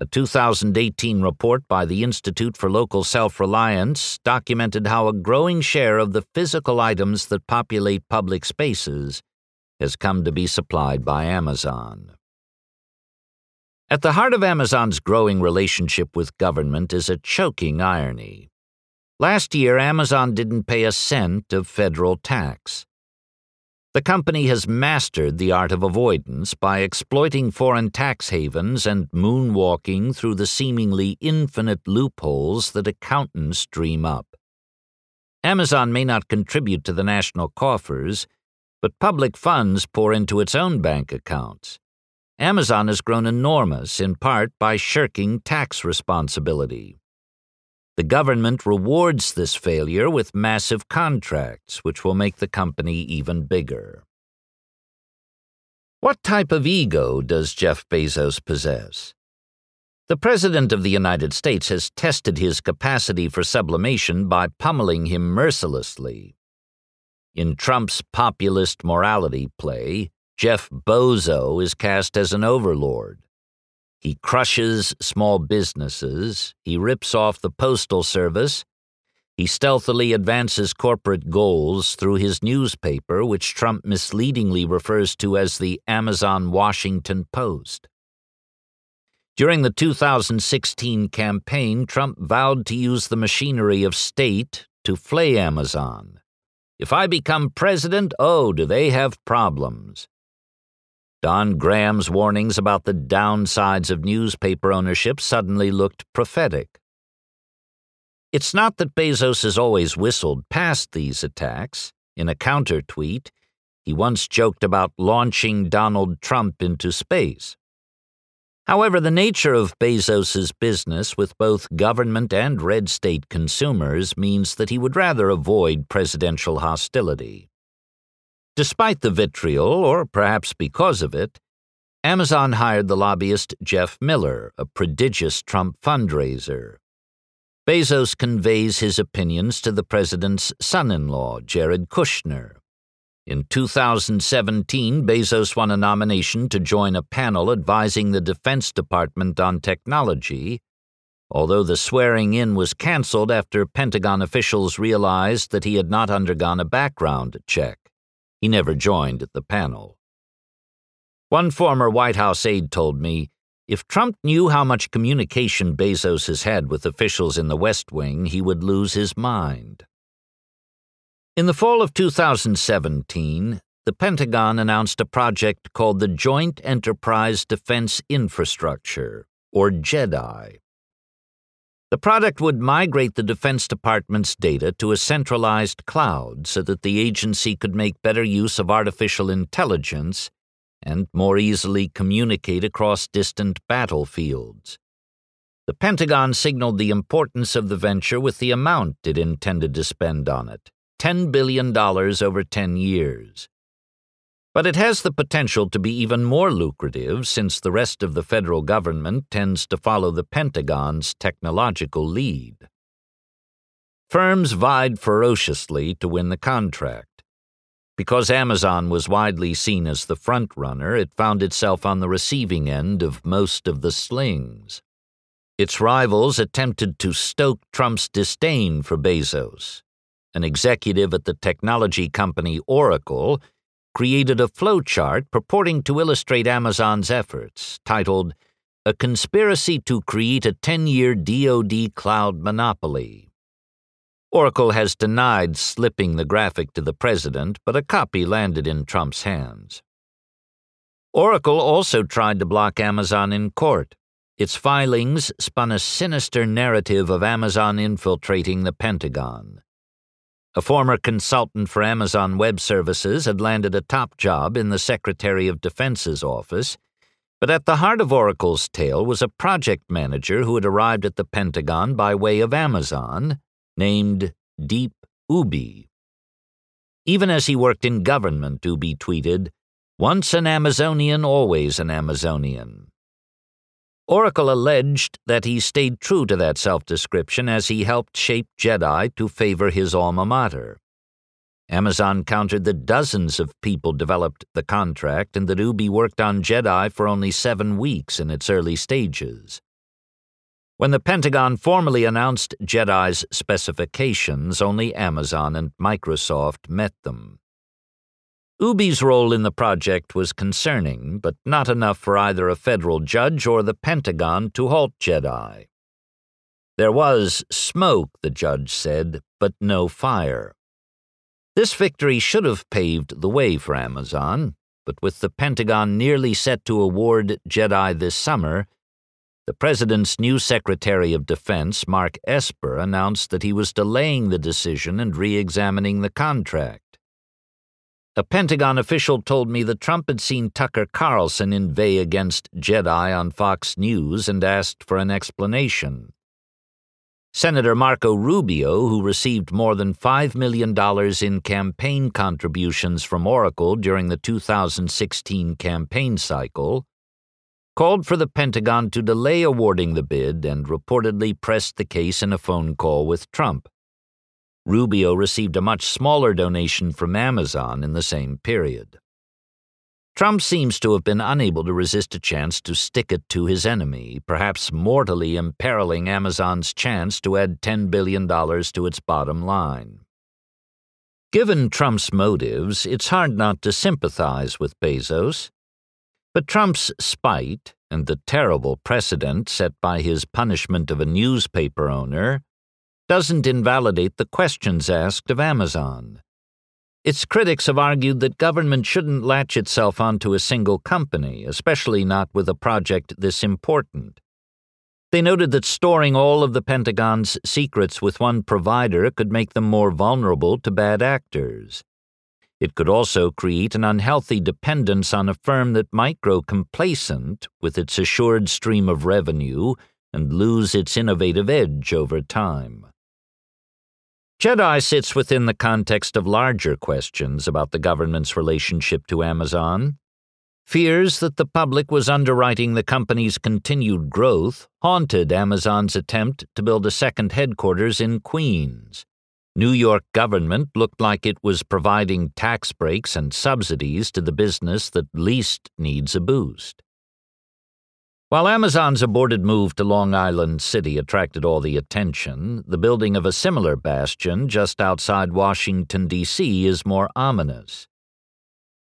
A 2018 report by the Institute for Local Self Reliance documented how a growing share of the physical items that populate public spaces has come to be supplied by Amazon. At the heart of Amazon's growing relationship with government is a choking irony. Last year, Amazon didn't pay a cent of federal tax. The company has mastered the art of avoidance by exploiting foreign tax havens and moonwalking through the seemingly infinite loopholes that accountants dream up. Amazon may not contribute to the national coffers, but public funds pour into its own bank accounts. Amazon has grown enormous in part by shirking tax responsibility. The government rewards this failure with massive contracts, which will make the company even bigger. What type of ego does Jeff Bezos possess? The President of the United States has tested his capacity for sublimation by pummeling him mercilessly. In Trump's populist morality play, Jeff Bozo is cast as an overlord. He crushes small businesses, he rips off the Postal Service, he stealthily advances corporate goals through his newspaper, which Trump misleadingly refers to as the Amazon Washington Post. During the 2016 campaign, Trump vowed to use the machinery of state to flay Amazon. If I become president, oh, do they have problems. Don Graham's warnings about the downsides of newspaper ownership suddenly looked prophetic. It's not that Bezos has always whistled past these attacks. In a counter tweet, he once joked about launching Donald Trump into space. However, the nature of Bezos's business with both government and red state consumers means that he would rather avoid presidential hostility. Despite the vitriol, or perhaps because of it, Amazon hired the lobbyist Jeff Miller, a prodigious Trump fundraiser. Bezos conveys his opinions to the president's son in law, Jared Kushner. In 2017, Bezos won a nomination to join a panel advising the Defense Department on technology, although the swearing in was canceled after Pentagon officials realized that he had not undergone a background check. He never joined at the panel. One former White House aide told me if Trump knew how much communication Bezos has had with officials in the West Wing, he would lose his mind. In the fall of 2017, the Pentagon announced a project called the Joint Enterprise Defense Infrastructure, or JEDI. The product would migrate the Defense Department's data to a centralized cloud so that the agency could make better use of artificial intelligence and more easily communicate across distant battlefields. The Pentagon signaled the importance of the venture with the amount it intended to spend on it $10 billion over 10 years. But it has the potential to be even more lucrative since the rest of the federal government tends to follow the Pentagon's technological lead. Firms vied ferociously to win the contract. Because Amazon was widely seen as the frontrunner, it found itself on the receiving end of most of the slings. Its rivals attempted to stoke Trump's disdain for Bezos. An executive at the technology company Oracle created a flowchart purporting to illustrate Amazon's efforts, titled A Conspiracy to Create a 10 Year DoD Cloud Monopoly. Oracle has denied slipping the graphic to the president, but a copy landed in Trump's hands. Oracle also tried to block Amazon in court. Its filings spun a sinister narrative of Amazon infiltrating the Pentagon. A former consultant for Amazon Web Services had landed a top job in the Secretary of Defense's office, but at the heart of Oracle's tale was a project manager who had arrived at the Pentagon by way of Amazon, named Deap Ubhi. Even as he worked in government, Ubhi tweeted, Once an Amazonian, always an Amazonian. Oracle alleged that he stayed true to that self description as he helped shape JEDI to favor his alma mater. Amazon countered that dozens of people developed the contract and that Ubhi worked on JEDI for only seven weeks in its early stages. When the Pentagon formally announced JEDI's specifications, only Amazon and Microsoft met them. Ubhi's role in the project was concerning, but not enough for either a federal judge or the Pentagon to halt JEDI. There was smoke, the judge said, but no fire. This victory should have paved the way for Amazon, but with the Pentagon nearly set to award JEDI this summer, the President's new Secretary of Defense, Mark Esper, announced that he was delaying the decision and re examining the contract. A Pentagon official told me that Trump had seen Tucker Carlson inveigh against JEDI on Fox News and asked for an explanation. Senator Marco Rubio, who received more than $5 million in campaign contributions from Oracle during the 2016 campaign cycle, called for the Pentagon to delay awarding the bid and reportedly pressed the case in a phone call with Trump. Rubio received a much smaller donation from Amazon in the same period. Trump seems to have been unable to resist a chance to stick it to his enemy, perhaps mortally imperiling Amazon's chance to add $10 billion to its bottom line. Given Trump's motives, it's hard not to sympathize with Bezos. But Trump's spite and the terrible precedent set by his punishment of a newspaper owner doesn't invalidate the questions asked of Amazon. Its critics have argued that government shouldn't latch itself onto a single company, especially not with a project this important. They noted that storing all of the Pentagon's secrets with one provider could make them more vulnerable to bad actors. It could also create an unhealthy dependence on a firm that might grow complacent with its assured stream of revenue and lose its innovative edge over time. Jedi sits within the context of larger questions about the government's relationship to Amazon. Fears that the public was underwriting the company's continued growth haunted Amazon's attempt to build a second headquarters in Queens. New York government looked like it was providing tax breaks and subsidies to the business that least needs a boost. While Amazon's aborted move to Long Island City attracted all the attention, the building of a similar bastion just outside Washington, D.C. is more ominous.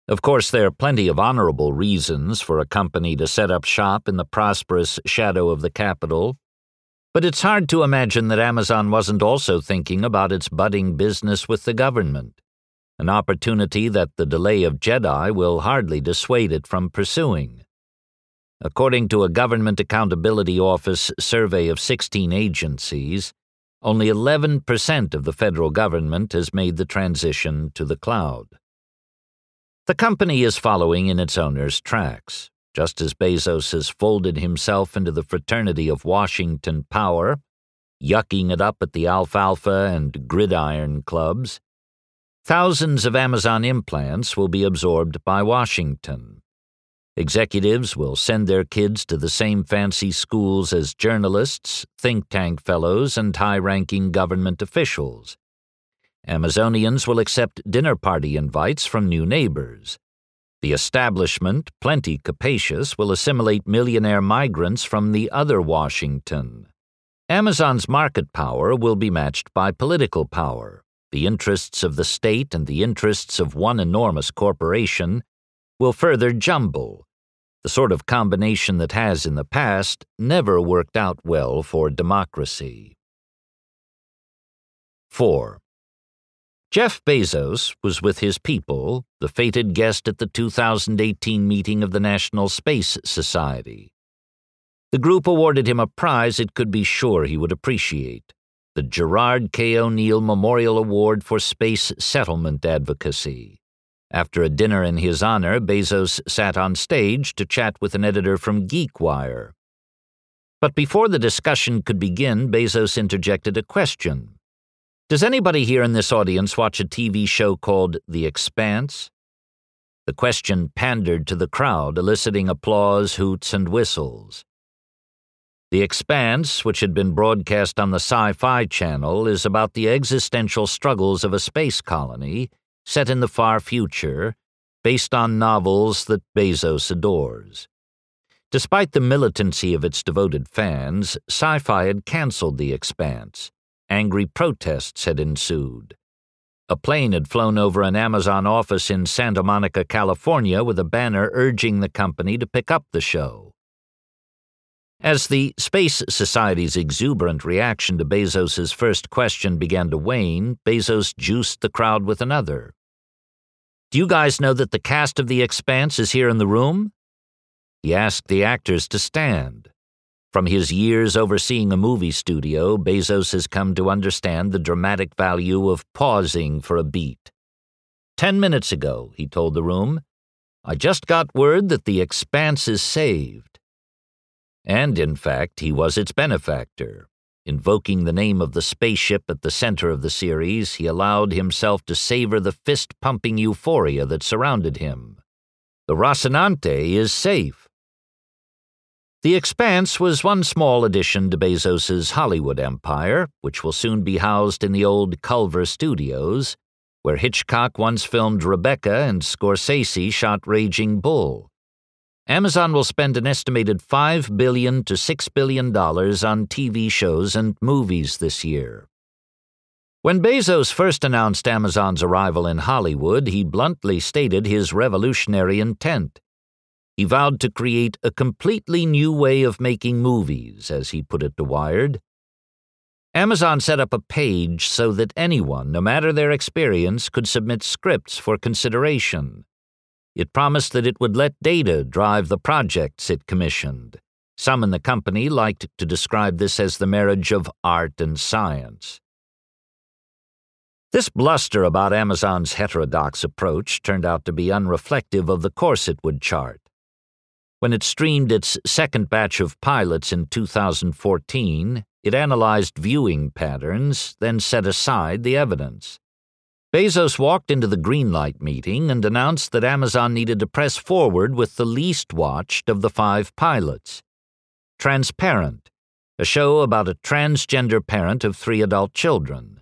Of course, there are plenty of honorable reasons for a company to set up shop in the prosperous shadow of the capital, but it's hard to imagine that Amazon wasn't also thinking about its budding business with the government, an opportunity that the delay of Jedi will hardly dissuade it from pursuing. According to a Government Accountability Office survey of 16 agencies, only 11% of the federal government has made the transition to the cloud. The company is following in its owner's tracks. Just as Bezos has folded himself into the fraternity of Washington power, yucking it up at the alfalfa and gridiron clubs, thousands of Amazon implants will be absorbed by Washington. Executives will send their kids to the same fancy schools as journalists, think tank fellows, and high ranking government officials. Amazonians will accept dinner party invites from new neighbors. The establishment, plenty capacious, will assimilate millionaire migrants from the other Washington. Amazon's market power will be matched by political power. The interests of the state and the interests of one enormous corporation will further jumble, the sort of combination that has in the past never worked out well for democracy. 4. Jeff Bezos was with his people, the fated guest at the 2018 meeting of the National Space Society. The group awarded him a prize it could be sure he would appreciate the Gerard K. O'Neill Memorial Award for Space Settlement Advocacy. After a dinner in his honor, Bezos sat on stage to chat with an editor from GeekWire. But before the discussion could begin, Bezos interjected a question. Does anybody here in this audience watch a TV show called The Expanse? The question pandered to the crowd, eliciting applause, hoots, and whistles. The Expanse, which had been broadcast on the Syfy Channel, is about the existential struggles of a space colony set in the far future, based on novels that Bezos adores. Despite the militancy of its devoted fans, Syfy had canceled The Expanse Angry protests had ensued. A plane had flown over an Amazon office in Santa Monica, California, with a banner urging the company to pick up the show. As the Space Society's exuberant reaction to Bezos's first question began to wane, Bezos juiced the crowd with another. Do you guys know that the cast of The Expanse is here in the room? He asked the actors to stand. From his years overseeing a movie studio, Bezos has come to understand the dramatic value of pausing for a beat. Ten minutes ago, he told the room, I just got word that the expanse is saved. And in fact, he was its benefactor. Invoking the name of the spaceship at the center of the series, he allowed himself to savor the fist pumping euphoria that surrounded him. The Rocinante is safe. The Expanse was one small addition to Bezos's Hollywood empire, which will soon be housed in the old Culver Studios, where Hitchcock once filmed Rebecca and Scorsese shot Raging Bull. Amazon will spend an estimated 5 billion to $6 billion on TV shows and movies this year. When Bezos first announced Amazon's arrival in Hollywood, he bluntly stated his revolutionary intent he vowed to create a completely new way of making movies, as he put it to Wired. Amazon set up a page so that anyone, no matter their experience, could submit scripts for consideration. It promised that it would let data drive the projects it commissioned. Some in the company liked to describe this as the marriage of art and science. This bluster about Amazon's heterodox approach turned out to be unreflective of the course it would chart. When it streamed its second batch of pilots in 2014, it analyzed viewing patterns, then set aside the evidence. Bezos walked into the Greenlight meeting and announced that Amazon needed to press forward with the least watched of the five pilots. Transparent, a show about a transgender parent of three adult children.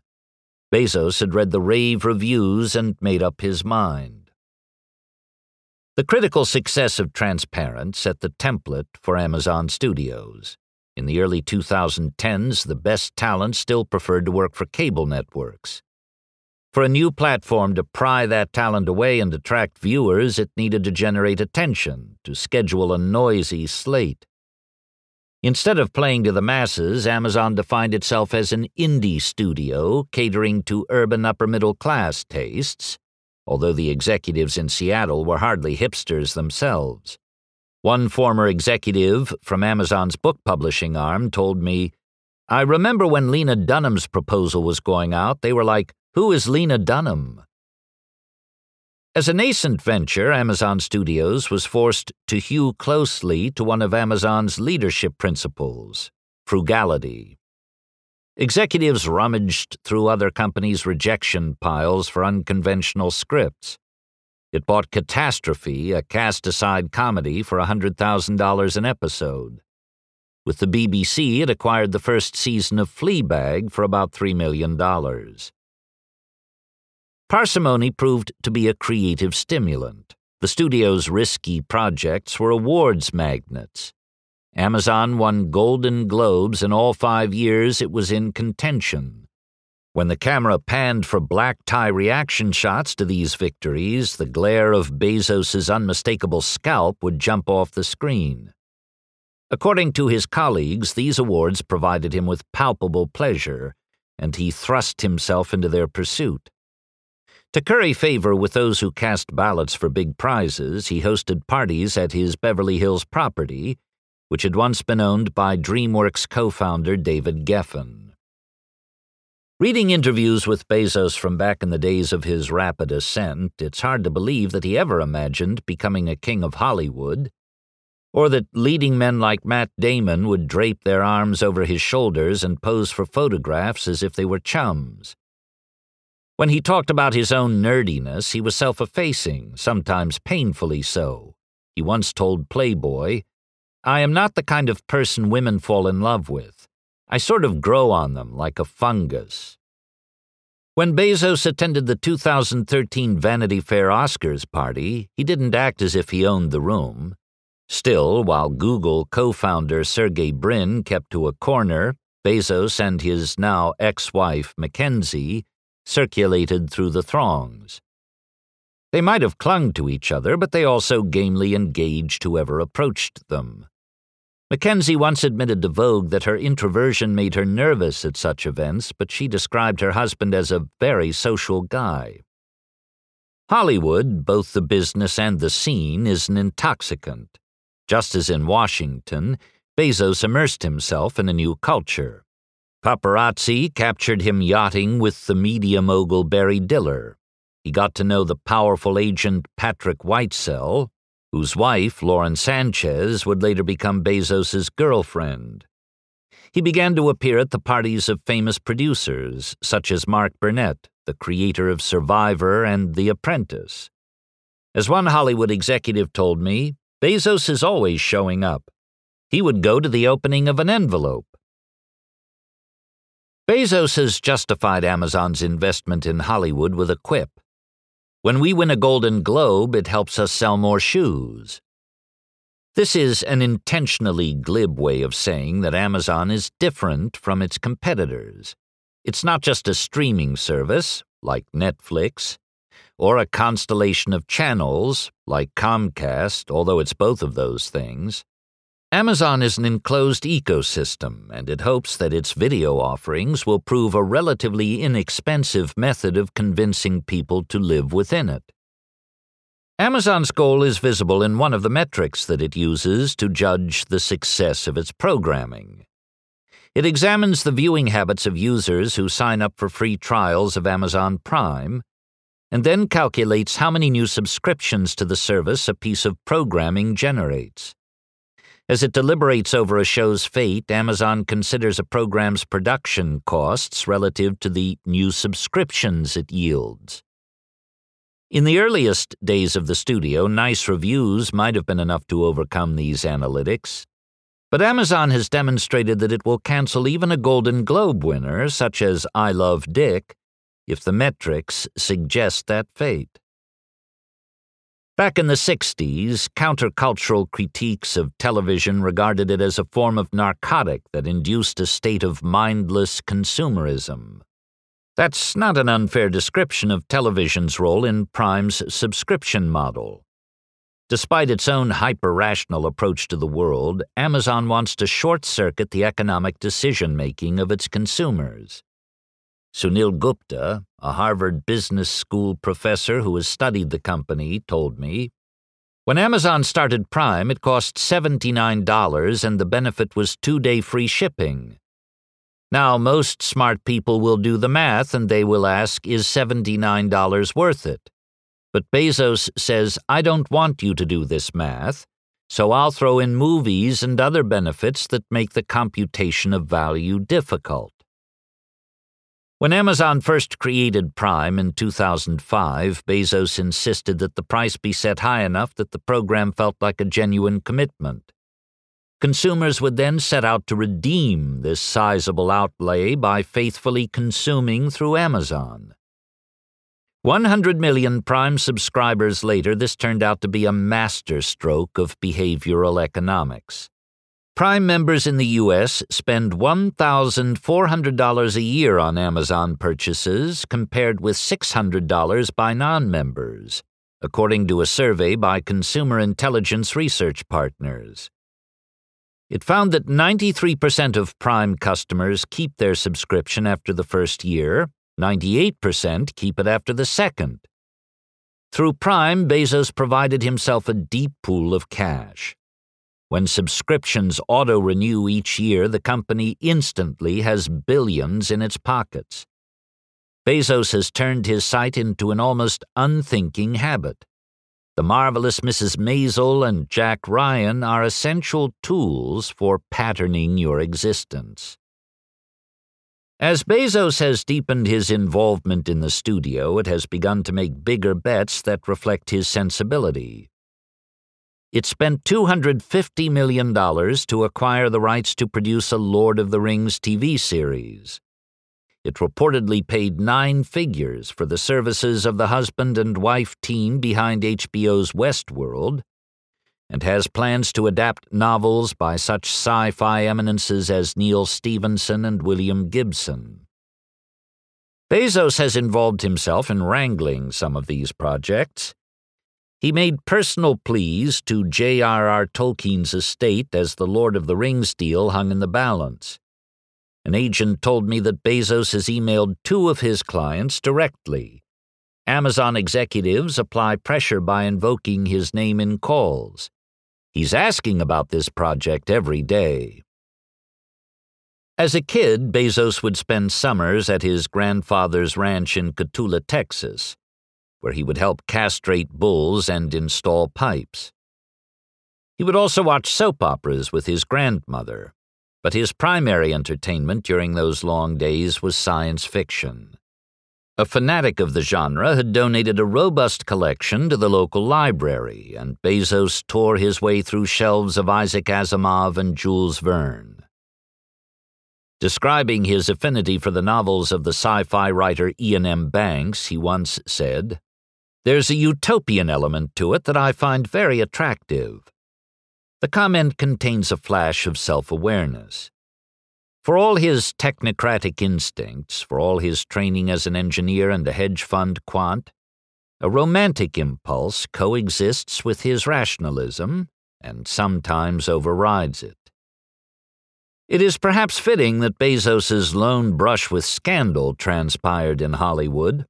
Bezos had read the rave reviews and made up his mind. The critical success of Transparent set the template for Amazon Studios. In the early 2010s, the best talent still preferred to work for cable networks. For a new platform to pry that talent away and attract viewers, it needed to generate attention, to schedule a noisy slate. Instead of playing to the masses, Amazon defined itself as an indie studio catering to urban upper middle class tastes, although the executives in Seattle were hardly hipsters themselves. One former executive from Amazon's book publishing arm told me, I remember when Lena Dunham's proposal was going out, they were like, Who is Lena Dunham? As a nascent venture, Amazon Studios was forced to hew closely to one of Amazon's leadership principles frugality. Executives rummaged through other companies' rejection piles for unconventional scripts. It bought Catastrophe, a cast aside comedy, for $100,000 an episode. With the BBC, it acquired the first season of Fleabag for about $3 million. Parsimony proved to be a creative stimulant. The studio's risky projects were awards magnets. Amazon won Golden Globes in all five years it was in contention. When the camera panned for black tie reaction shots to these victories, the glare of Bezos's unmistakable scalp would jump off the screen. According to his colleagues, these awards provided him with palpable pleasure, and he thrust himself into their pursuit. To curry favor with those who cast ballots for big prizes, he hosted parties at his Beverly Hills property, which had once been owned by DreamWorks co founder David Geffen. Reading interviews with Bezos from back in the days of his rapid ascent, it's hard to believe that he ever imagined becoming a king of Hollywood, or that leading men like Matt Damon would drape their arms over his shoulders and pose for photographs as if they were chums. When he talked about his own nerdiness, he was self effacing, sometimes painfully so. He once told Playboy, I am not the kind of person women fall in love with. I sort of grow on them like a fungus. When Bezos attended the 2013 Vanity Fair Oscars party, he didn't act as if he owned the room. Still, while Google co founder Sergey Brin kept to a corner, Bezos and his now ex wife, Mackenzie, circulated through the throngs. They might have clung to each other, but they also gamely engaged whoever approached them. Mackenzie once admitted to Vogue that her introversion made her nervous at such events, but she described her husband as a very social guy. Hollywood, both the business and the scene, is an intoxicant. Just as in Washington, Bezos immersed himself in a new culture. Paparazzi captured him yachting with the media mogul Barry Diller. He got to know the powerful agent Patrick Whitesell, whose wife, Lauren Sanchez, would later become Bezos's girlfriend. He began to appear at the parties of famous producers, such as Mark Burnett, the creator of Survivor and The Apprentice. As one Hollywood executive told me, Bezos is always showing up. He would go to the opening of an envelope. Bezos has justified Amazon's investment in Hollywood with a quip. When we win a Golden Globe, it helps us sell more shoes. This is an intentionally glib way of saying that Amazon is different from its competitors. It's not just a streaming service, like Netflix, or a constellation of channels, like Comcast, although it's both of those things. Amazon is an enclosed ecosystem, and it hopes that its video offerings will prove a relatively inexpensive method of convincing people to live within it. Amazon's goal is visible in one of the metrics that it uses to judge the success of its programming. It examines the viewing habits of users who sign up for free trials of Amazon Prime, and then calculates how many new subscriptions to the service a piece of programming generates. As it deliberates over a show's fate, Amazon considers a program's production costs relative to the new subscriptions it yields. In the earliest days of the studio, nice reviews might have been enough to overcome these analytics. But Amazon has demonstrated that it will cancel even a Golden Globe winner, such as I Love Dick, if the metrics suggest that fate. Back in the 60s, countercultural critiques of television regarded it as a form of narcotic that induced a state of mindless consumerism. That's not an unfair description of television's role in Prime's subscription model. Despite its own hyper rational approach to the world, Amazon wants to short circuit the economic decision making of its consumers. Sunil Gupta, a Harvard Business School professor who has studied the company, told me When Amazon started Prime, it cost $79 and the benefit was two day free shipping. Now, most smart people will do the math and they will ask, is $79 worth it? But Bezos says, I don't want you to do this math, so I'll throw in movies and other benefits that make the computation of value difficult. When Amazon first created Prime in 2005, Bezos insisted that the price be set high enough that the program felt like a genuine commitment. Consumers would then set out to redeem this sizable outlay by faithfully consuming through Amazon. 100 million Prime subscribers later, this turned out to be a masterstroke of behavioral economics. Prime members in the U.S. spend $1,400 a year on Amazon purchases, compared with $600 by non members, according to a survey by Consumer Intelligence Research Partners. It found that 93% of Prime customers keep their subscription after the first year, 98% keep it after the second. Through Prime, Bezos provided himself a deep pool of cash. When subscriptions auto renew each year, the company instantly has billions in its pockets. Bezos has turned his sight into an almost unthinking habit. The marvelous Mrs. Maisel and Jack Ryan are essential tools for patterning your existence. As Bezos has deepened his involvement in the studio, it has begun to make bigger bets that reflect his sensibility. It spent $250 million to acquire the rights to produce a Lord of the Rings TV series. It reportedly paid nine figures for the services of the husband and wife team behind HBO's Westworld, and has plans to adapt novels by such sci fi eminences as Neal Stephenson and William Gibson. Bezos has involved himself in wrangling some of these projects he made personal pleas to J.R.R. Tolkien's estate as the Lord of the Rings deal hung in the balance. An agent told me that Bezos has emailed two of his clients directly. Amazon executives apply pressure by invoking his name in calls. He's asking about this project every day. As a kid, Bezos would spend summers at his grandfather's ranch in Cotulla, Texas where he would help castrate bulls and install pipes. He would also watch soap operas with his grandmother, but his primary entertainment during those long days was science fiction. A fanatic of the genre had donated a robust collection to the local library, and Bezos tore his way through shelves of Isaac Asimov and Jules Verne. Describing his affinity for the novels of the sci fi writer Iain M. Banks, he once said, there's a utopian element to it that I find very attractive. The comment contains a flash of self awareness. For all his technocratic instincts, for all his training as an engineer and a hedge fund quant, a romantic impulse coexists with his rationalism, and sometimes overrides it. It is perhaps fitting that Bezos's lone brush with scandal transpired in Hollywood.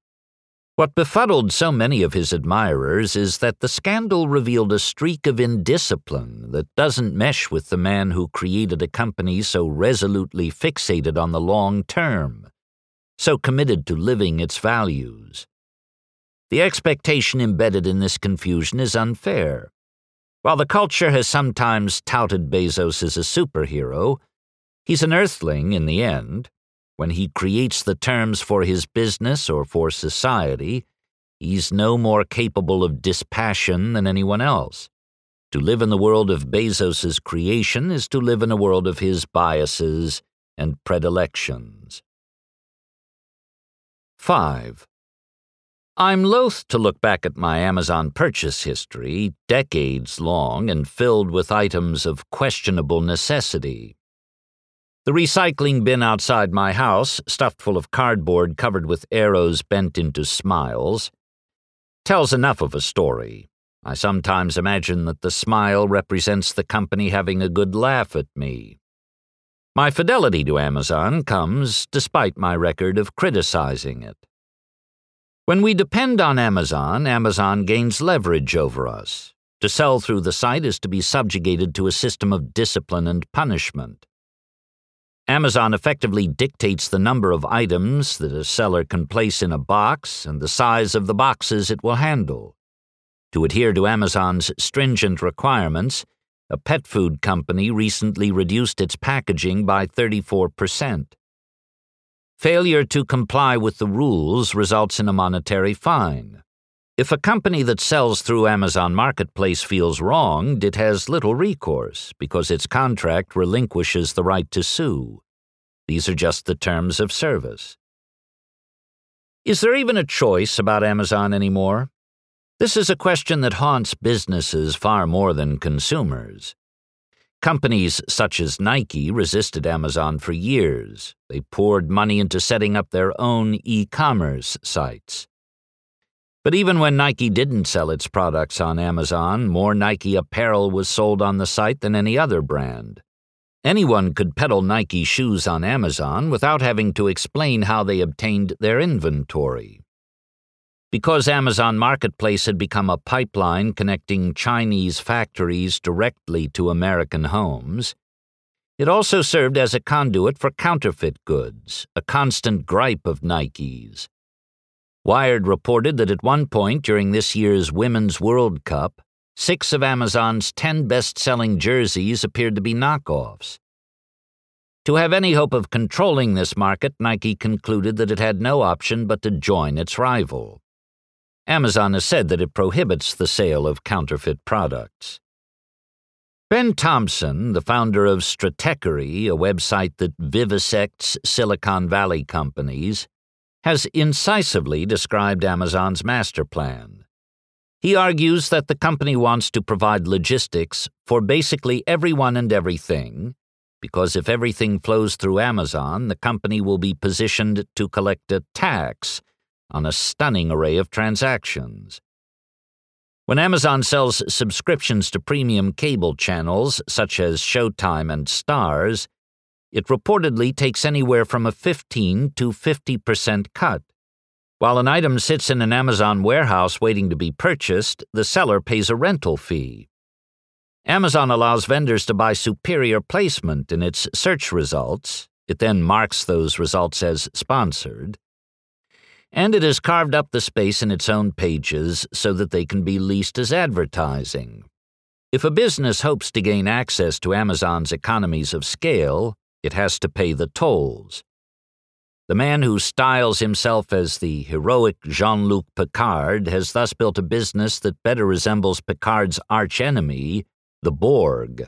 What befuddled so many of his admirers is that the scandal revealed a streak of indiscipline that doesn't mesh with the man who created a company so resolutely fixated on the long term, so committed to living its values. The expectation embedded in this confusion is unfair. While the culture has sometimes touted Bezos as a superhero, He's an earthling in the end. When he creates the terms for his business or for society, he's no more capable of dispassion than anyone else. To live in the world of Bezos's creation is to live in a world of his biases and predilections. 5. I'm loath to look back at my Amazon purchase history, decades long and filled with items of questionable necessity. The recycling bin outside my house, stuffed full of cardboard covered with arrows bent into smiles, tells enough of a story. I sometimes imagine that the smile represents the company having a good laugh at me. My fidelity to Amazon comes despite my record of criticizing it. When we depend on Amazon, Amazon gains leverage over us. To sell through the site is to be subjugated to a system of discipline and punishment. Amazon effectively dictates the number of items that a seller can place in a box and the size of the boxes it will handle. To adhere to Amazon's stringent requirements, a pet food company recently reduced its packaging by 34%. Failure to comply with the rules results in a monetary fine. If a company that sells through Amazon Marketplace feels wronged, it has little recourse because its contract relinquishes the right to sue. These are just the terms of service. Is there even a choice about Amazon anymore? This is a question that haunts businesses far more than consumers. Companies such as Nike resisted Amazon for years. They poured money into setting up their own e commerce sites. But even when Nike didn't sell its products on Amazon, more Nike apparel was sold on the site than any other brand. Anyone could peddle Nike shoes on Amazon without having to explain how they obtained their inventory. Because Amazon Marketplace had become a pipeline connecting Chinese factories directly to American homes, it also served as a conduit for counterfeit goods, a constant gripe of Nike's. Wired reported that at one point during this year's Women's World Cup, six of Amazon's ten best selling jerseys appeared to be knockoffs. To have any hope of controlling this market, Nike concluded that it had no option but to join its rival. Amazon has said that it prohibits the sale of counterfeit products. Ben Thompson, the founder of Stratechery, a website that vivisects Silicon Valley companies, has incisively described Amazon's master plan. He argues that the company wants to provide logistics for basically everyone and everything, because if everything flows through Amazon, the company will be positioned to collect a tax on a stunning array of transactions. When Amazon sells subscriptions to premium cable channels such as Showtime and Starz, it reportedly takes anywhere from a 15 to 50% cut. While an item sits in an Amazon warehouse waiting to be purchased, the seller pays a rental fee. Amazon allows vendors to buy superior placement in its search results. It then marks those results as sponsored. And it has carved up the space in its own pages so that they can be leased as advertising. If a business hopes to gain access to Amazon's economies of scale, it has to pay the tolls. The man who styles himself as the heroic Jean Luc Picard has thus built a business that better resembles Picard's archenemy, the Borg,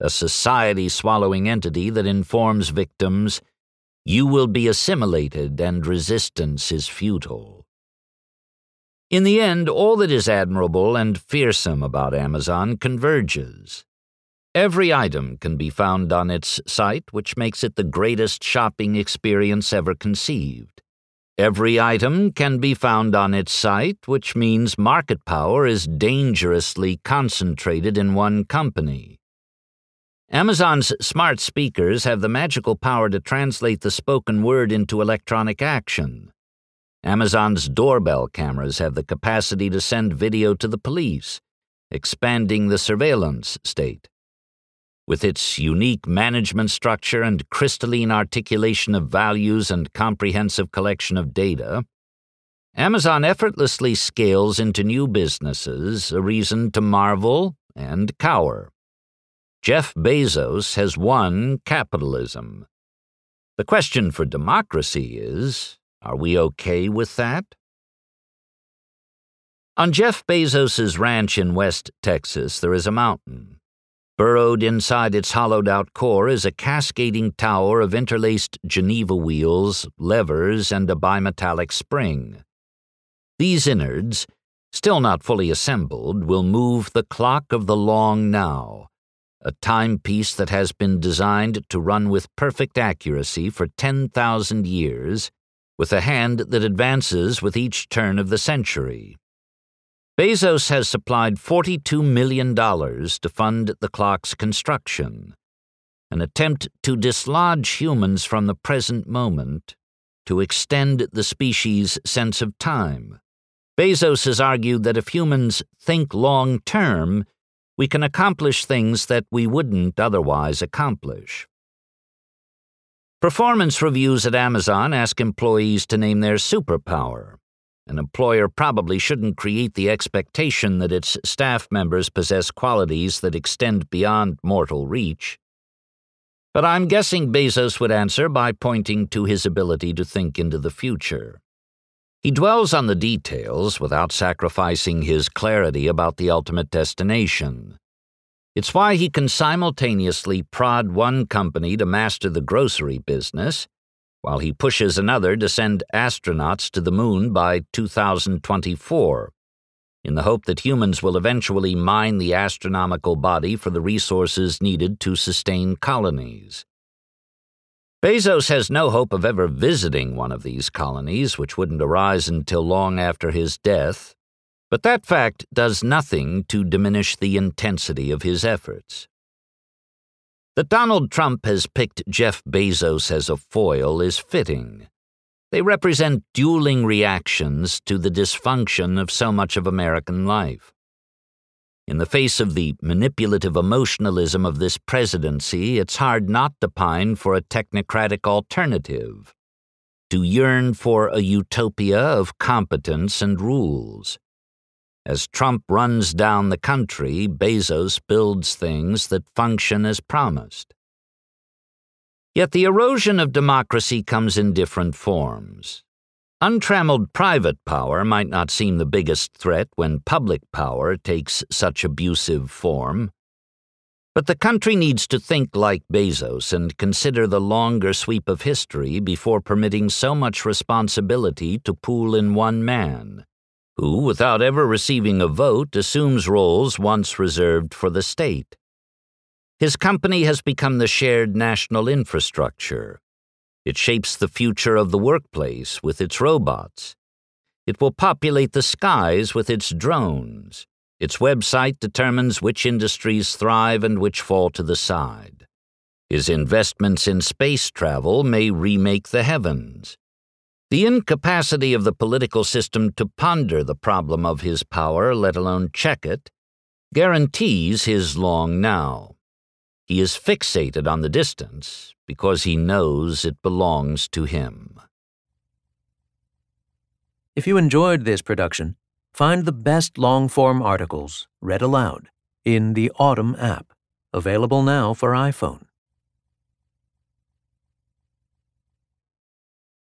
a society swallowing entity that informs victims you will be assimilated and resistance is futile. In the end, all that is admirable and fearsome about Amazon converges. Every item can be found on its site, which makes it the greatest shopping experience ever conceived. Every item can be found on its site, which means market power is dangerously concentrated in one company. Amazon's smart speakers have the magical power to translate the spoken word into electronic action. Amazon's doorbell cameras have the capacity to send video to the police, expanding the surveillance state. With its unique management structure and crystalline articulation of values and comprehensive collection of data, Amazon effortlessly scales into new businesses, a reason to marvel and cower. Jeff Bezos has won capitalism. The question for democracy is are we okay with that? On Jeff Bezos's ranch in West Texas, there is a mountain. Burrowed inside its hollowed out core is a cascading tower of interlaced Geneva wheels, levers, and a bimetallic spring. These innards, still not fully assembled, will move the clock of the long now, a timepiece that has been designed to run with perfect accuracy for 10,000 years, with a hand that advances with each turn of the century. Bezos has supplied $42 million to fund the clock's construction, an attempt to dislodge humans from the present moment, to extend the species' sense of time. Bezos has argued that if humans think long term, we can accomplish things that we wouldn't otherwise accomplish. Performance reviews at Amazon ask employees to name their superpower. An employer probably shouldn't create the expectation that its staff members possess qualities that extend beyond mortal reach. But I'm guessing Bezos would answer by pointing to his ability to think into the future. He dwells on the details without sacrificing his clarity about the ultimate destination. It's why he can simultaneously prod one company to master the grocery business while he pushes another to send astronauts to the moon by 2024, in the hope that humans will eventually mine the astronomical body for the resources needed to sustain colonies. Bezos has no hope of ever visiting one of these colonies, which wouldn't arise until long after his death, but that fact does nothing to diminish the intensity of his efforts. That Donald Trump has picked Jeff Bezos as a foil is fitting. They represent dueling reactions to the dysfunction of so much of American life. In the face of the manipulative emotionalism of this presidency, it's hard not to pine for a technocratic alternative, to yearn for a utopia of competence and rules. As Trump runs down the country, Bezos builds things that function as promised. Yet the erosion of democracy comes in different forms. Untrammeled private power might not seem the biggest threat when public power takes such abusive form. But the country needs to think like Bezos and consider the longer sweep of history before permitting so much responsibility to pool in one man who, without ever receiving a vote, assumes roles once reserved for the state. His company has become the shared national infrastructure. It shapes the future of the workplace with its robots. It will populate the skies with its drones. Its website determines which industries thrive and which fall to the side. His investments in space travel may remake the heavens. The incapacity of the political system to ponder the problem of his power, let alone check it, guarantees his long now. He is fixated on the distance because he knows it belongs to him. If you enjoyed this production, find the best long form articles read aloud in the Autumn app, available now for iPhone.